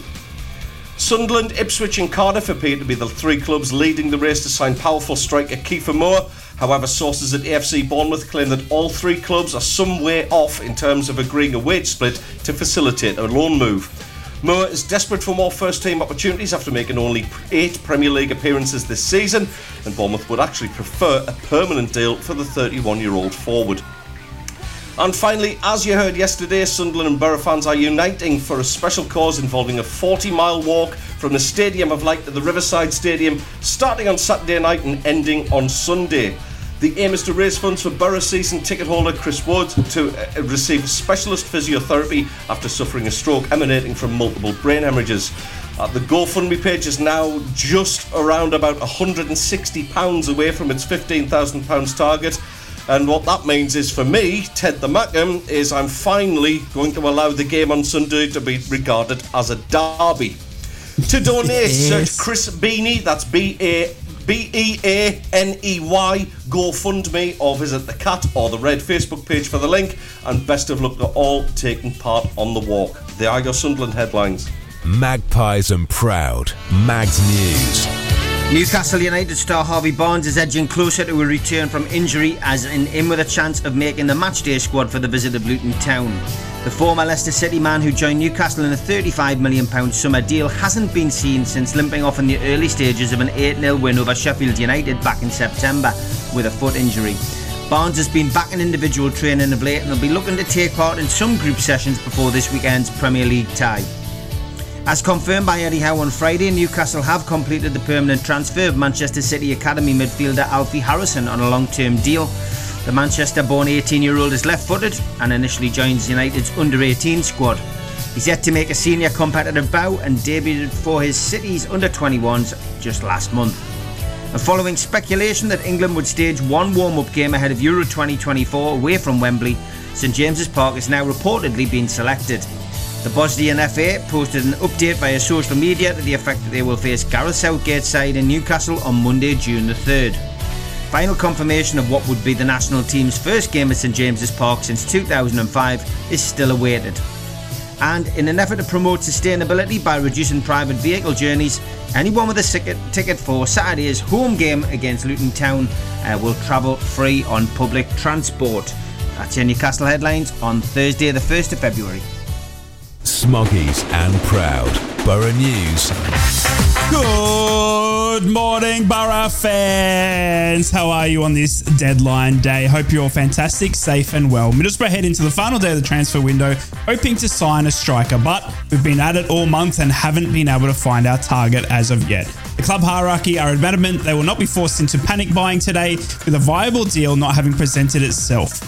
Sunderland, Ipswich, and Cardiff appear to be the three clubs leading the race to sign powerful striker Kiefer Moore. However, sources at AFC Bournemouth claim that all three clubs are some way off in terms of agreeing a wage split to facilitate a loan move. Moore is desperate for more first team opportunities after making only eight Premier League appearances this season, and Bournemouth would actually prefer a permanent deal for the 31 year old forward. And finally, as you heard yesterday, Sunderland and Borough fans are uniting for a special cause involving a 40 mile walk from the Stadium of Light to the Riverside Stadium, starting on Saturday night and ending on Sunday. The aim is to raise funds for Borough season ticket holder Chris Wood to uh, receive specialist physiotherapy after suffering a stroke emanating from multiple brain hemorrhages. Uh, the GoFundMe page is now just around about £160 away from its £15,000 target. And what that means is for me, Ted the Mackem, is I'm finally going to allow the game on Sunday to be regarded as a derby. To donate, search Chris Beaney, that's B A B E A N E Y, GoFundMe, or visit the Cat or the Red Facebook page for the link. And best of luck to all taking part on the walk. They are your Sunderland headlines. Magpies and Proud. Mags News. Newcastle United star Harvey Barnes is edging closer to a return from injury as in, in with a chance of making the matchday squad for the visit of Luton Town. The former Leicester City man who joined Newcastle in a £35 million summer deal hasn't been seen since limping off in the early stages of an 8 0 win over Sheffield United back in September with a foot injury. Barnes has been back in individual training of late and will be looking to take part in some group sessions before this weekend's Premier League tie. As confirmed by Eddie Howe on Friday, Newcastle have completed the permanent transfer of Manchester City Academy midfielder Alfie Harrison on a long term deal. The Manchester born 18 year old is left footed and initially joins United's under 18 squad. He's yet to make a senior competitive bow and debuted for his City's under 21s just last month. And following speculation that England would stage one warm up game ahead of Euro 2024 away from Wembley, St James's Park has now reportedly been selected. The Bosnian FA posted an update via social media to the effect that they will face Gareth Southgate's side in Newcastle on Monday, June the 3rd. Final confirmation of what would be the national team's first game at St James's Park since 2005 is still awaited. And in an effort to promote sustainability by reducing private vehicle journeys, anyone with a ticket, for Saturday's home game against Luton Town uh, will travel free on public transport. That's your Newcastle headlines on Thursday, the 1st of February. Smoggies and Proud. Borough News. Good morning, Borough fans. How are you on this deadline day? Hope you're all fantastic, safe, and well. Middlesbrough head into the final day of the transfer window, hoping to sign a striker, but we've been at it all month and haven't been able to find our target as of yet. The club hierarchy are adamant they will not be forced into panic buying today, with a viable deal not having presented itself.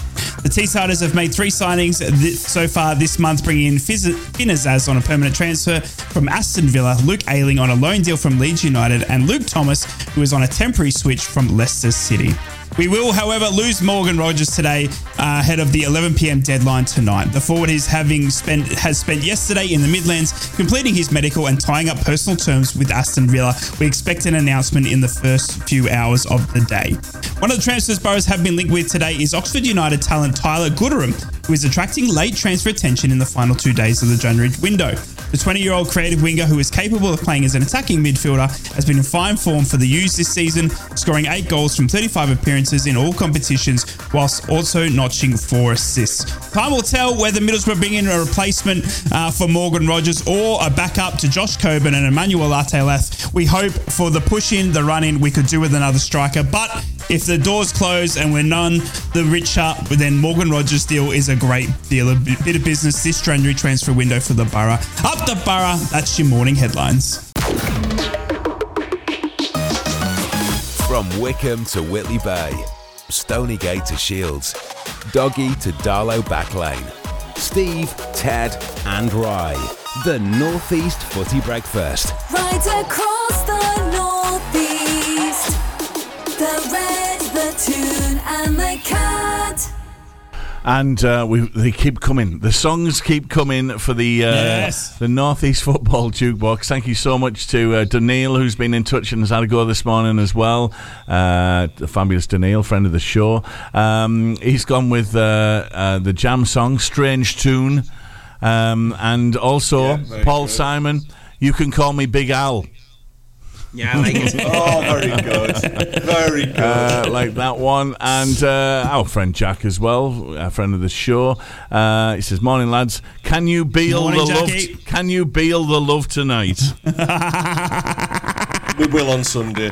The Teessiders have made three signings th- so far this month, bringing in Fiz- Finn Azaz on a permanent transfer from Aston Villa, Luke Ayling on a loan deal from Leeds United, and Luke Thomas, who is on a temporary switch from Leicester City. We will, however, lose Morgan Rogers today uh, ahead of the 11 p.m. deadline tonight. The forward is having spent has spent yesterday in the Midlands completing his medical and tying up personal terms with Aston Villa. We expect an announcement in the first few hours of the day. One of the transfers Boroughs have been linked with today is Oxford United talent Tyler Goodrham, who is attracting late transfer attention in the final two days of the January window. The 20 year old creative winger, who is capable of playing as an attacking midfielder, has been in fine form for the U's this season, scoring eight goals from 35 appearances in all competitions, whilst also notching four assists. Time will tell whether Middlesbrough bring in a replacement uh, for Morgan Rogers or a backup to Josh Coburn and Emmanuel Latte Lath. We hope for the push in, the run in, we could do with another striker, but if the doors close and we're none the richer, then Morgan Rogers deal is a great deal, a bit of business this January transfer window for the Borough. Up the Borough, that's your morning headlines. From Whickham to Whitley Bay, Stonygate to Shields, Doggy to Darlow Backlane, Steve, Ted, and Rye. The Northeast Footy Breakfast. Right across the northeast. Red, the tune, and the cat. And uh, we they keep coming. The songs keep coming for the uh, Yes. the Northeast Football Jukebox. Thank you so much to uh, Daniil, who's been in touch and has had a go this morning as well. Uh, the fabulous Daniil, friend of the show. Um, he's gone with uh, uh, the jam song "Strange Tune," um, and also Yeah, Paul good. Simon. You can call me Big Al. Yeah, I like it. Oh, very good. Very good. uh, like that one, and uh, our friend Jack as well, a friend of the show. Uh, he says, "Morning, lads. Can you Beale Morning, the love? Jackie. Can you Beale the love tonight?" we will on Sunday.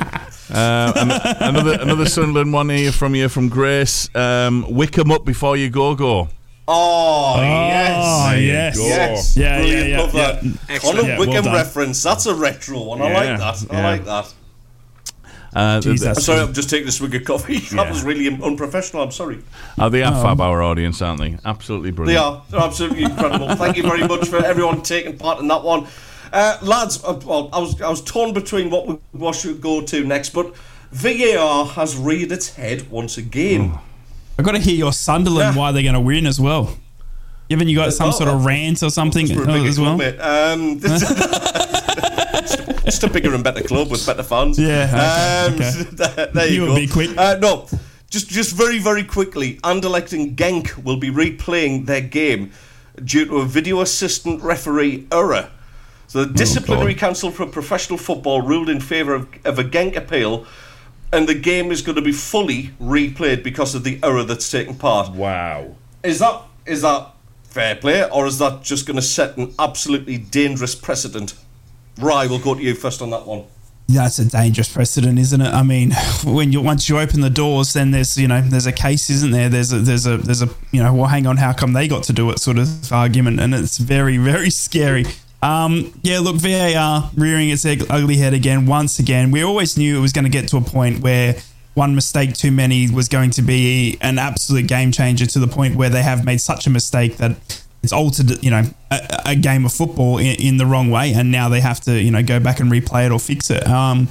Uh, another another Sunderland one here from you from Grace. Um, Wickham up before you go go. Oh, yes. Oh, yes. Yes. Yeah, yeah, Brilliant. yeah, Love that. yeah. Connor Yeah, Wickham done. reference. That's a retro one. I like that. I yeah. like that. Uh, Jeez, I'm sorry, I'm just taking a swig of coffee. Yeah. That was really unprofessional. I'm sorry. oh, they are fab our audience, aren't they? Absolutely brilliant. They are. They're absolutely incredible. Thank you very much for everyone taking part in that one. Uh, lads, uh, well, I was I was torn between what we what should go to next, but VAR has reared its head once again. I've got to hear your Sunderland Yeah. why they're going to win as well. Haven't you got some oh, sort of oh. rant or something uh, as well? club. Um, just a bigger and better club with better fans. Yeah, okay, Um, okay. there- you, You go. be quick. Uh, no, just just very very quickly. Anderlecht and Genk will be replaying their game due to a video assistant referee error. So Oh, the disciplinary council for professional football ruled in favour of, of a Genk appeal. And the game is going to be fully replayed because of the error that's taken part. Wow. Is that is that fair play, or is that just going to set an absolutely dangerous precedent? Rye, we'll go to you first on that one. That's a dangerous precedent, isn't it? I mean, when you once you open the doors, then there's you know there's a case, isn't there? There's a there's a there's a you know well, hang on, how come they got to do it? Sort of argument, and it's very very scary. Um, yeah, look, VAR rearing its ugly head again once again. We always knew it was going to get to a point where one mistake too many was going to be an absolute game changer to the point where they have made such a mistake that it's altered, you know, a, a game of football in, in the wrong way, and now they have to, you know, go back and replay it or fix it. Um,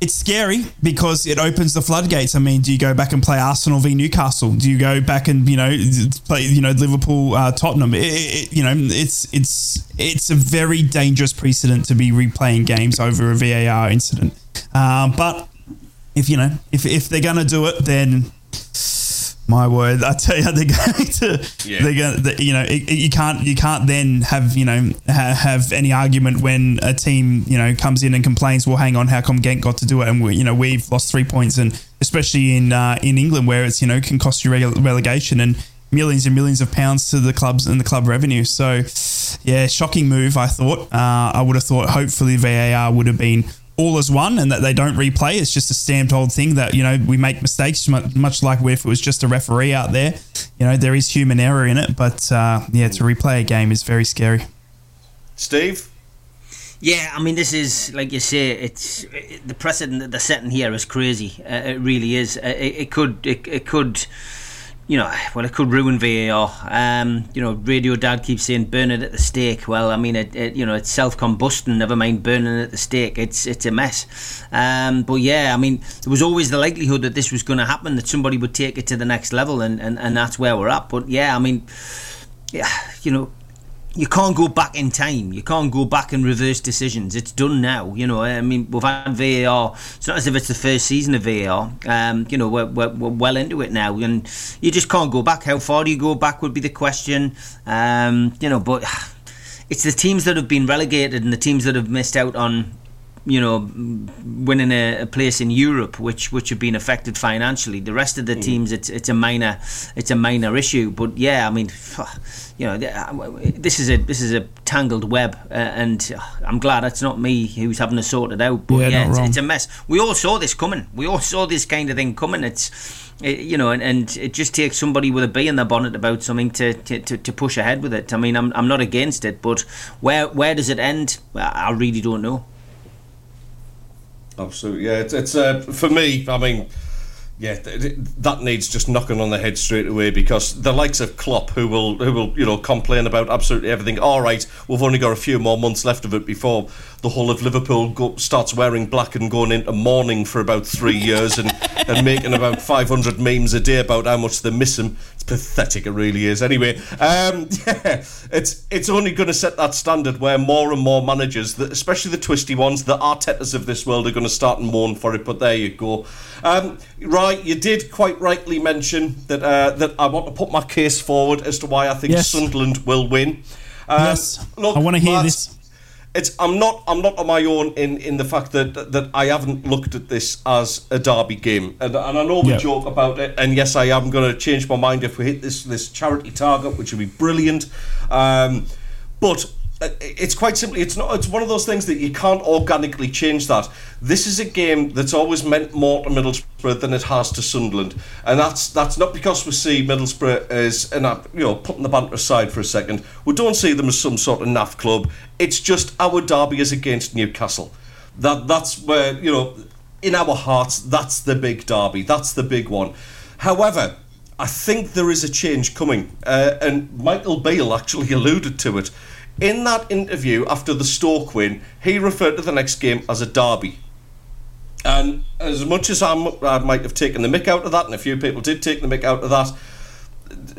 it's scary because it opens the floodgates. I mean, do you go back and play Arsenal v Newcastle? Do you go back and you know play you know Liverpool uh, Tottenham? It, it, you know, it's it's it's a very dangerous precedent to be replaying games over a VAR incident. Uh, but if you know if if they're gonna do it, then my word, I tell you, they're going to. Yeah. They're going. To, you know, it, it- you can't. You can't then have you know ha, have any argument when a team you know comes in and complains. Well, hang on, how come Genk got to do it? And we, you know we've lost three points, and especially in uh, in England where it's you know can cost you rele- relegation and millions and millions of pounds to the clubs and the club revenue. So, yeah, shocking move. I thought. Uh, I would have thought. Hopefully, VAR would have been all as one and that they don't replay. It's just a stamped old thing that, you know, we make mistakes, much like if it was just a referee out there. You know, there is human error in it, but uh, yeah, to replay a game is very scary. Steve? Yeah, I mean, this is like you say. It's it, the precedent that they're setting here is crazy. Uh, it really is. Uh, it, it could. It, it could. You know, well, it could ruin VAR. Um, you know, Radio Dad keeps saying burn it at the stake. Well, I mean, it, it you know, it's self combusting. Never mind burning it at the stake. It's it's a mess. Um, but yeah, I mean, there was always the likelihood that this was going to happen. That somebody would take it to the next level, and, and, and that's where we're at. But yeah, I mean, yeah, you know, you can't go back in time. You can't go back and reverse decisions. It's done now. You know, I mean, we've had VAR. It's not as if it's the first season of VAR. Um, you know, we're, we're, we're well into it now, and you just can't go back. How far do you go back would be the question. Um, you know, but it's the teams that have been relegated and the teams that have missed out on you know, winning a, a, place in Europe, which which have been affected financially. The rest of the mm. teams, it's it's a minor it's a minor issue. But yeah, I mean, you know, this is a this is a tangled web, uh, and I'm glad it's not me who's having to sort it out. But yeah, yeah it's, it's, a mess. We all saw this coming. We all saw this kind of thing coming. It's it, you know, and, and it just takes somebody with a bee in their bonnet about something to, to, to, to push ahead with it. I mean, I'm, I'm not against it, but where where does it end? I really don't know. Absolutely, yeah. It's, it's uh, for me. I mean, yeah, that needs just knocking on the head straight away because the likes of Klopp, who will who will you know complain about absolutely everything. All right, we've only got a few more months left of it before the whole of Liverpool go, starts wearing black and going into mourning for about three years and, and making about 500 memes a day about how much they miss him. It's pathetic, it really is. Anyway, um, yeah, it's it's only going to set that standard where more and more managers, especially the twisty ones, the Artetas of this world, are going to start and mourn for it. But there you go. Um, right, you did quite rightly mention that uh, that I want to put my case forward as to why I think yes. Sunderland will win. Um, yes, look, I want to hear this. It's I'm not I'm not on my own in, in the fact that that I haven't looked at this as a derby game, and, and I know we joke about it, and yes, I am going to change my mind if we hit this this charity target, which would be brilliant. Um, but it's quite simply it's not it's one of those things that you can't organically change that. This is a game that's always meant more to Middlesbrough than it has to Sunderland. And that's that's not because we see Middlesbrough as and you know putting the banter aside for a second. We don't see them as some sort of naff club. It's just our derby is against Newcastle. That that's where you know in our hearts that's the big derby. That's the big one. However I think there is a change coming. Uh, and Michael Beale actually alluded to it in that interview after the Stoke win, he referred to the next game as a derby. And as much as I'm, i might have taken the mick out of that, and a few people did take the mick out of that,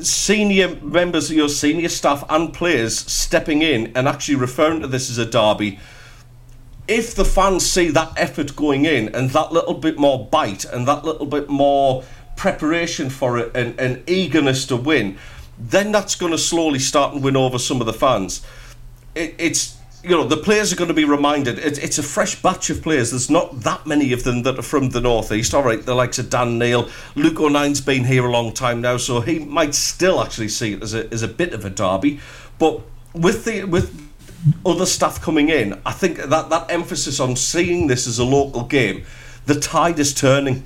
senior members of your senior staff and players stepping in and actually referring to this as a derby. If the fans see that effort going in and that little bit more bite and that little bit more preparation for it and, and eagerness to win, then that's going to slowly start and win over some of the fans it, it's you know the players are going to be reminded it, it's a fresh batch of players. There's not that many of them that are from the northeast. All right the likes of dan neil. Luke O'Nien's been here a long time now so he might still actually see it as a, as a bit of a derby. But with the with other staff coming in i think that that emphasis on seeing this as a local game the tide is turning.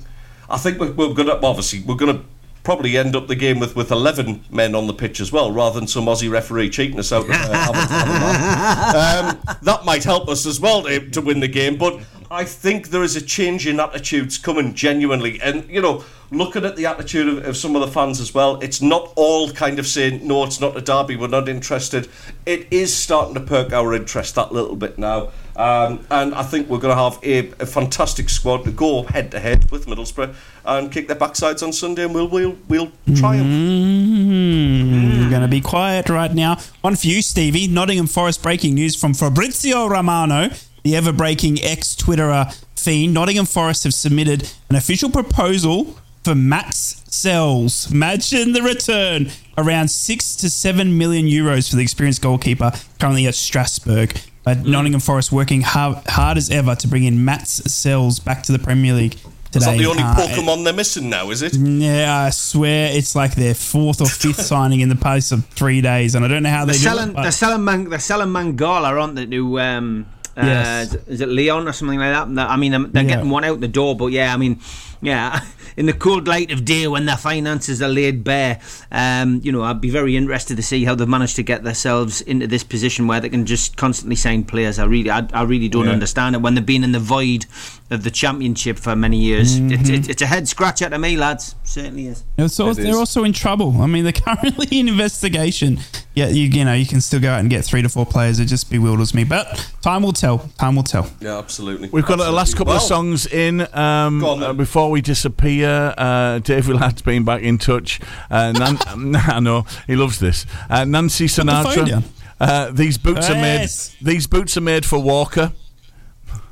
I think we're, we're going to obviously we're going to probably end up the game with, with 11 men on the pitch as well, rather than some Aussie referee cheating us out. Uh, um, that might help us as well to, to win the game, but I think there is a change in attitudes coming genuinely. And, you know, looking at the attitude of, of, some of the fans as well, it's not all kind of saying, no, it's not a derby, we're not interested. It is starting to perk our interest that little bit now. Um, and I think we're going to have a, a, fantastic squad to go head to head with Middlesbrough and kick their backsides on Sunday, and we'll we'll, we'll triumph. Mm-hmm. We're going to be quiet right now. One for you, Stevie. Nottingham Forest breaking news from Fabrizio Romano, the ever breaking ex Twitterer fiend. Nottingham Forest have submitted an official proposal for Matz Sels. Imagine the return. Around six to seven million euros for the experienced goalkeeper currently at Strasbourg. But mm. Nottingham Forest working hard, hard as ever to bring in Matz Sels back to the Premier League. Today. Is that the only uh, Pokemon they're missing now, is it? Yeah, I swear it's like their fourth or fifth signing in the pace of three days, and I don't know how they're they selling, do it. They're selling, Man, they're selling Mangala, aren't they? To, um, uh, yes. is it Lyon or something like that? I mean, they're yeah. getting one out the door, but yeah, I mean, yeah, in the cold light of day when their finances are laid bare, um, you know, I'd be very interested to see how they've managed to get themselves into this position where they can just constantly sign players. I really, I, I really don't yeah. understand it when they've been in the void of the championship for many years. Mm-hmm. It, it, it's a head scratcher to me, lads. Certainly is. So they're also in trouble. I mean, they're currently in investigation. Yeah, you, you know, you can still go out and get three to four players. It just bewilders me, but time will tell. Time will tell. Yeah, absolutely. We've got absolutely. a last couple well, of songs in um, on, uh, before we disappear. Uh, Dave Willard's been back in touch. Uh, Nan- I know he loves this. Uh, Nancy Sinatra. Uh, these boots oh, are made. These boots are made for Walker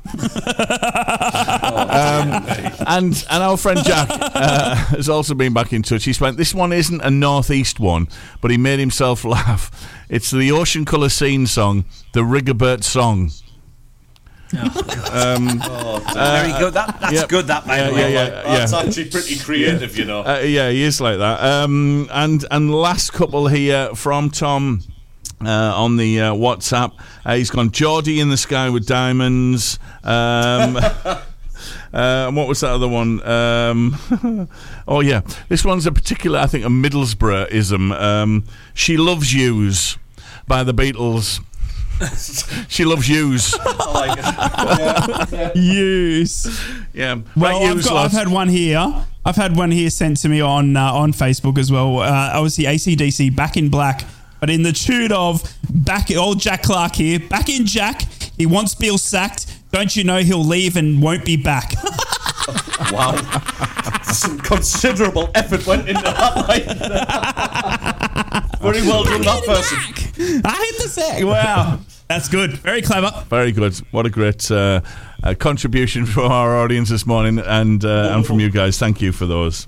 um, and and our friend Jack uh, has also been back in touch. He's went. This one isn't a northeast one, but he made himself laugh. It's the Ocean Colour Scene song, the Rigobert song. Very good. That, that's yeah. good, that, by Yeah, the way. yeah, Like, yeah. that's actually pretty creative, you know. Uh, yeah, he is like that. Um, and and last couple here from Tom. Uh, on the uh, WhatsApp, uh, he's gone Geordie in the sky with diamonds. Um, uh, and what was that other one? Um, oh yeah, this one's a particular, I think, a Middlesbrough ism. Um, she loves yous by the Beatles. she loves yous. I like it. Yeah, yeah. Yes. Yeah. Well, right, I've, got, I've had one here. I've had one here sent to me on uh, on Facebook as well. Uh, obviously, ACDC back in black, but in the tune of back old Jack Clarke here. Back in Jack, he wants Bill sacked. Don't you know he'll leave and won't be back? Wow. Some considerable effort went into that line. Very well done, that person. I hit the sack. Wow, that's good. Very clever. Very good. What a great uh, uh, contribution from our audience this morning, and uh, and from you guys. Thank you for those.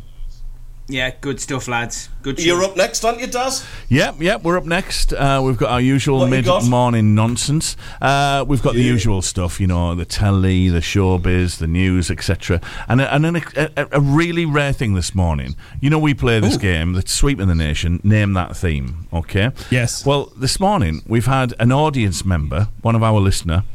Yeah, good stuff, lads. Good You're up next, aren't you, Daz? Yep, yep. We're up next. Uh, we've got our usual What mid-morning nonsense. Uh, we've got the usual stuff, you know, the telly, the showbiz, the news, etc. And a, and an, a, a really rare thing this morning. You know, we play this game that's sweeping the nation. Name that theme. Okay. Yes. Well, this morning we've had an audience member, one of our listener,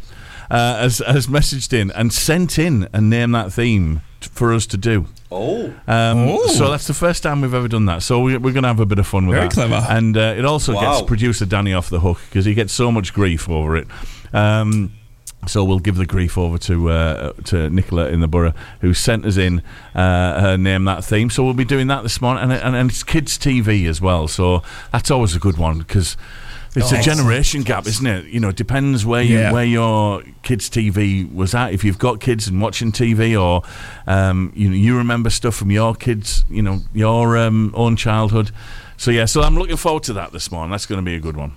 uh, has has messaged in and sent in and name that theme t- for us to do. Oh. Um, Oh. So that's the first time we've ever done that. So we, we're going to have a bit of fun with Very that. clever. And uh, it also Wow. gets producer Danny off the hook because he gets so much grief over it. Um, so we'll give the grief over to uh, to Nicola in the borough who sent us in uh, her name that theme. So we'll be doing that this morning, and, and, and it's kids TV as well. So that's always a good one because. It's a generation gap, isn't it? You know, it depends where you, Yeah. where your kids' TV was at. If you've got kids and watching TV, or um, you know, you remember stuff from your kids, you know, your um, own childhood. So yeah, so I'm looking forward to that this morning. That's going to be a good one.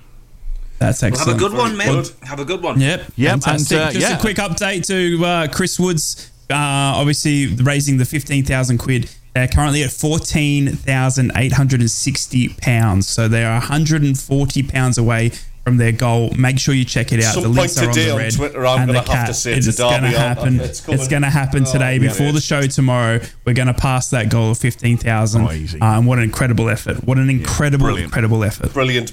That's excellent. Have a good one, mate. good. Have a good one. Yep. Yep, Fantastic. and, uh, Just yeah. a quick update to uh, Chris Woods. Uh, obviously, raising the 15,000 quid. They're currently at 14,860 pounds. So they are 140 pounds away from their goal. Make sure you check it out. Some the links are on the on red. Twitter, I'm the have to it's going to happen. it's going to happen today. yeah, Before it the show tomorrow, we're going to pass that goal of 15,000. Oh, easy. Uh, and what an incredible effort. What an incredible, brilliant. incredible effort. Brilliant.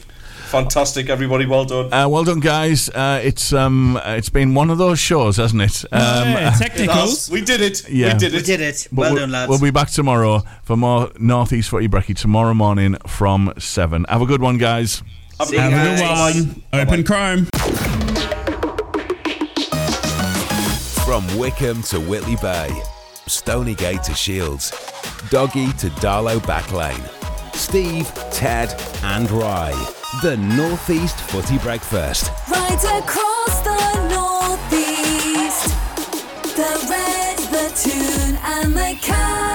Fantastic, everybody. Well done. Uh, well done, guys. Uh, it's um, it's been one of those shows, hasn't it? Um, yeah, That's- technicals. we did it. Yeah. We did it. We it. did it. but Well we'll, done, lads. We'll be back tomorrow for more Northeast Footy Brekkie tomorrow morning from seven. Have a good one, guys. Have See a you Have a guys. good one. Open Chrome. From Whickham to Whitley Bay, Stonygate to Shields, Doggy to Darlow Backlane, Steve, Ted, and Rye. The Northeast Footy Breakfast. Right across the northeast. The red, the tune, and the cat.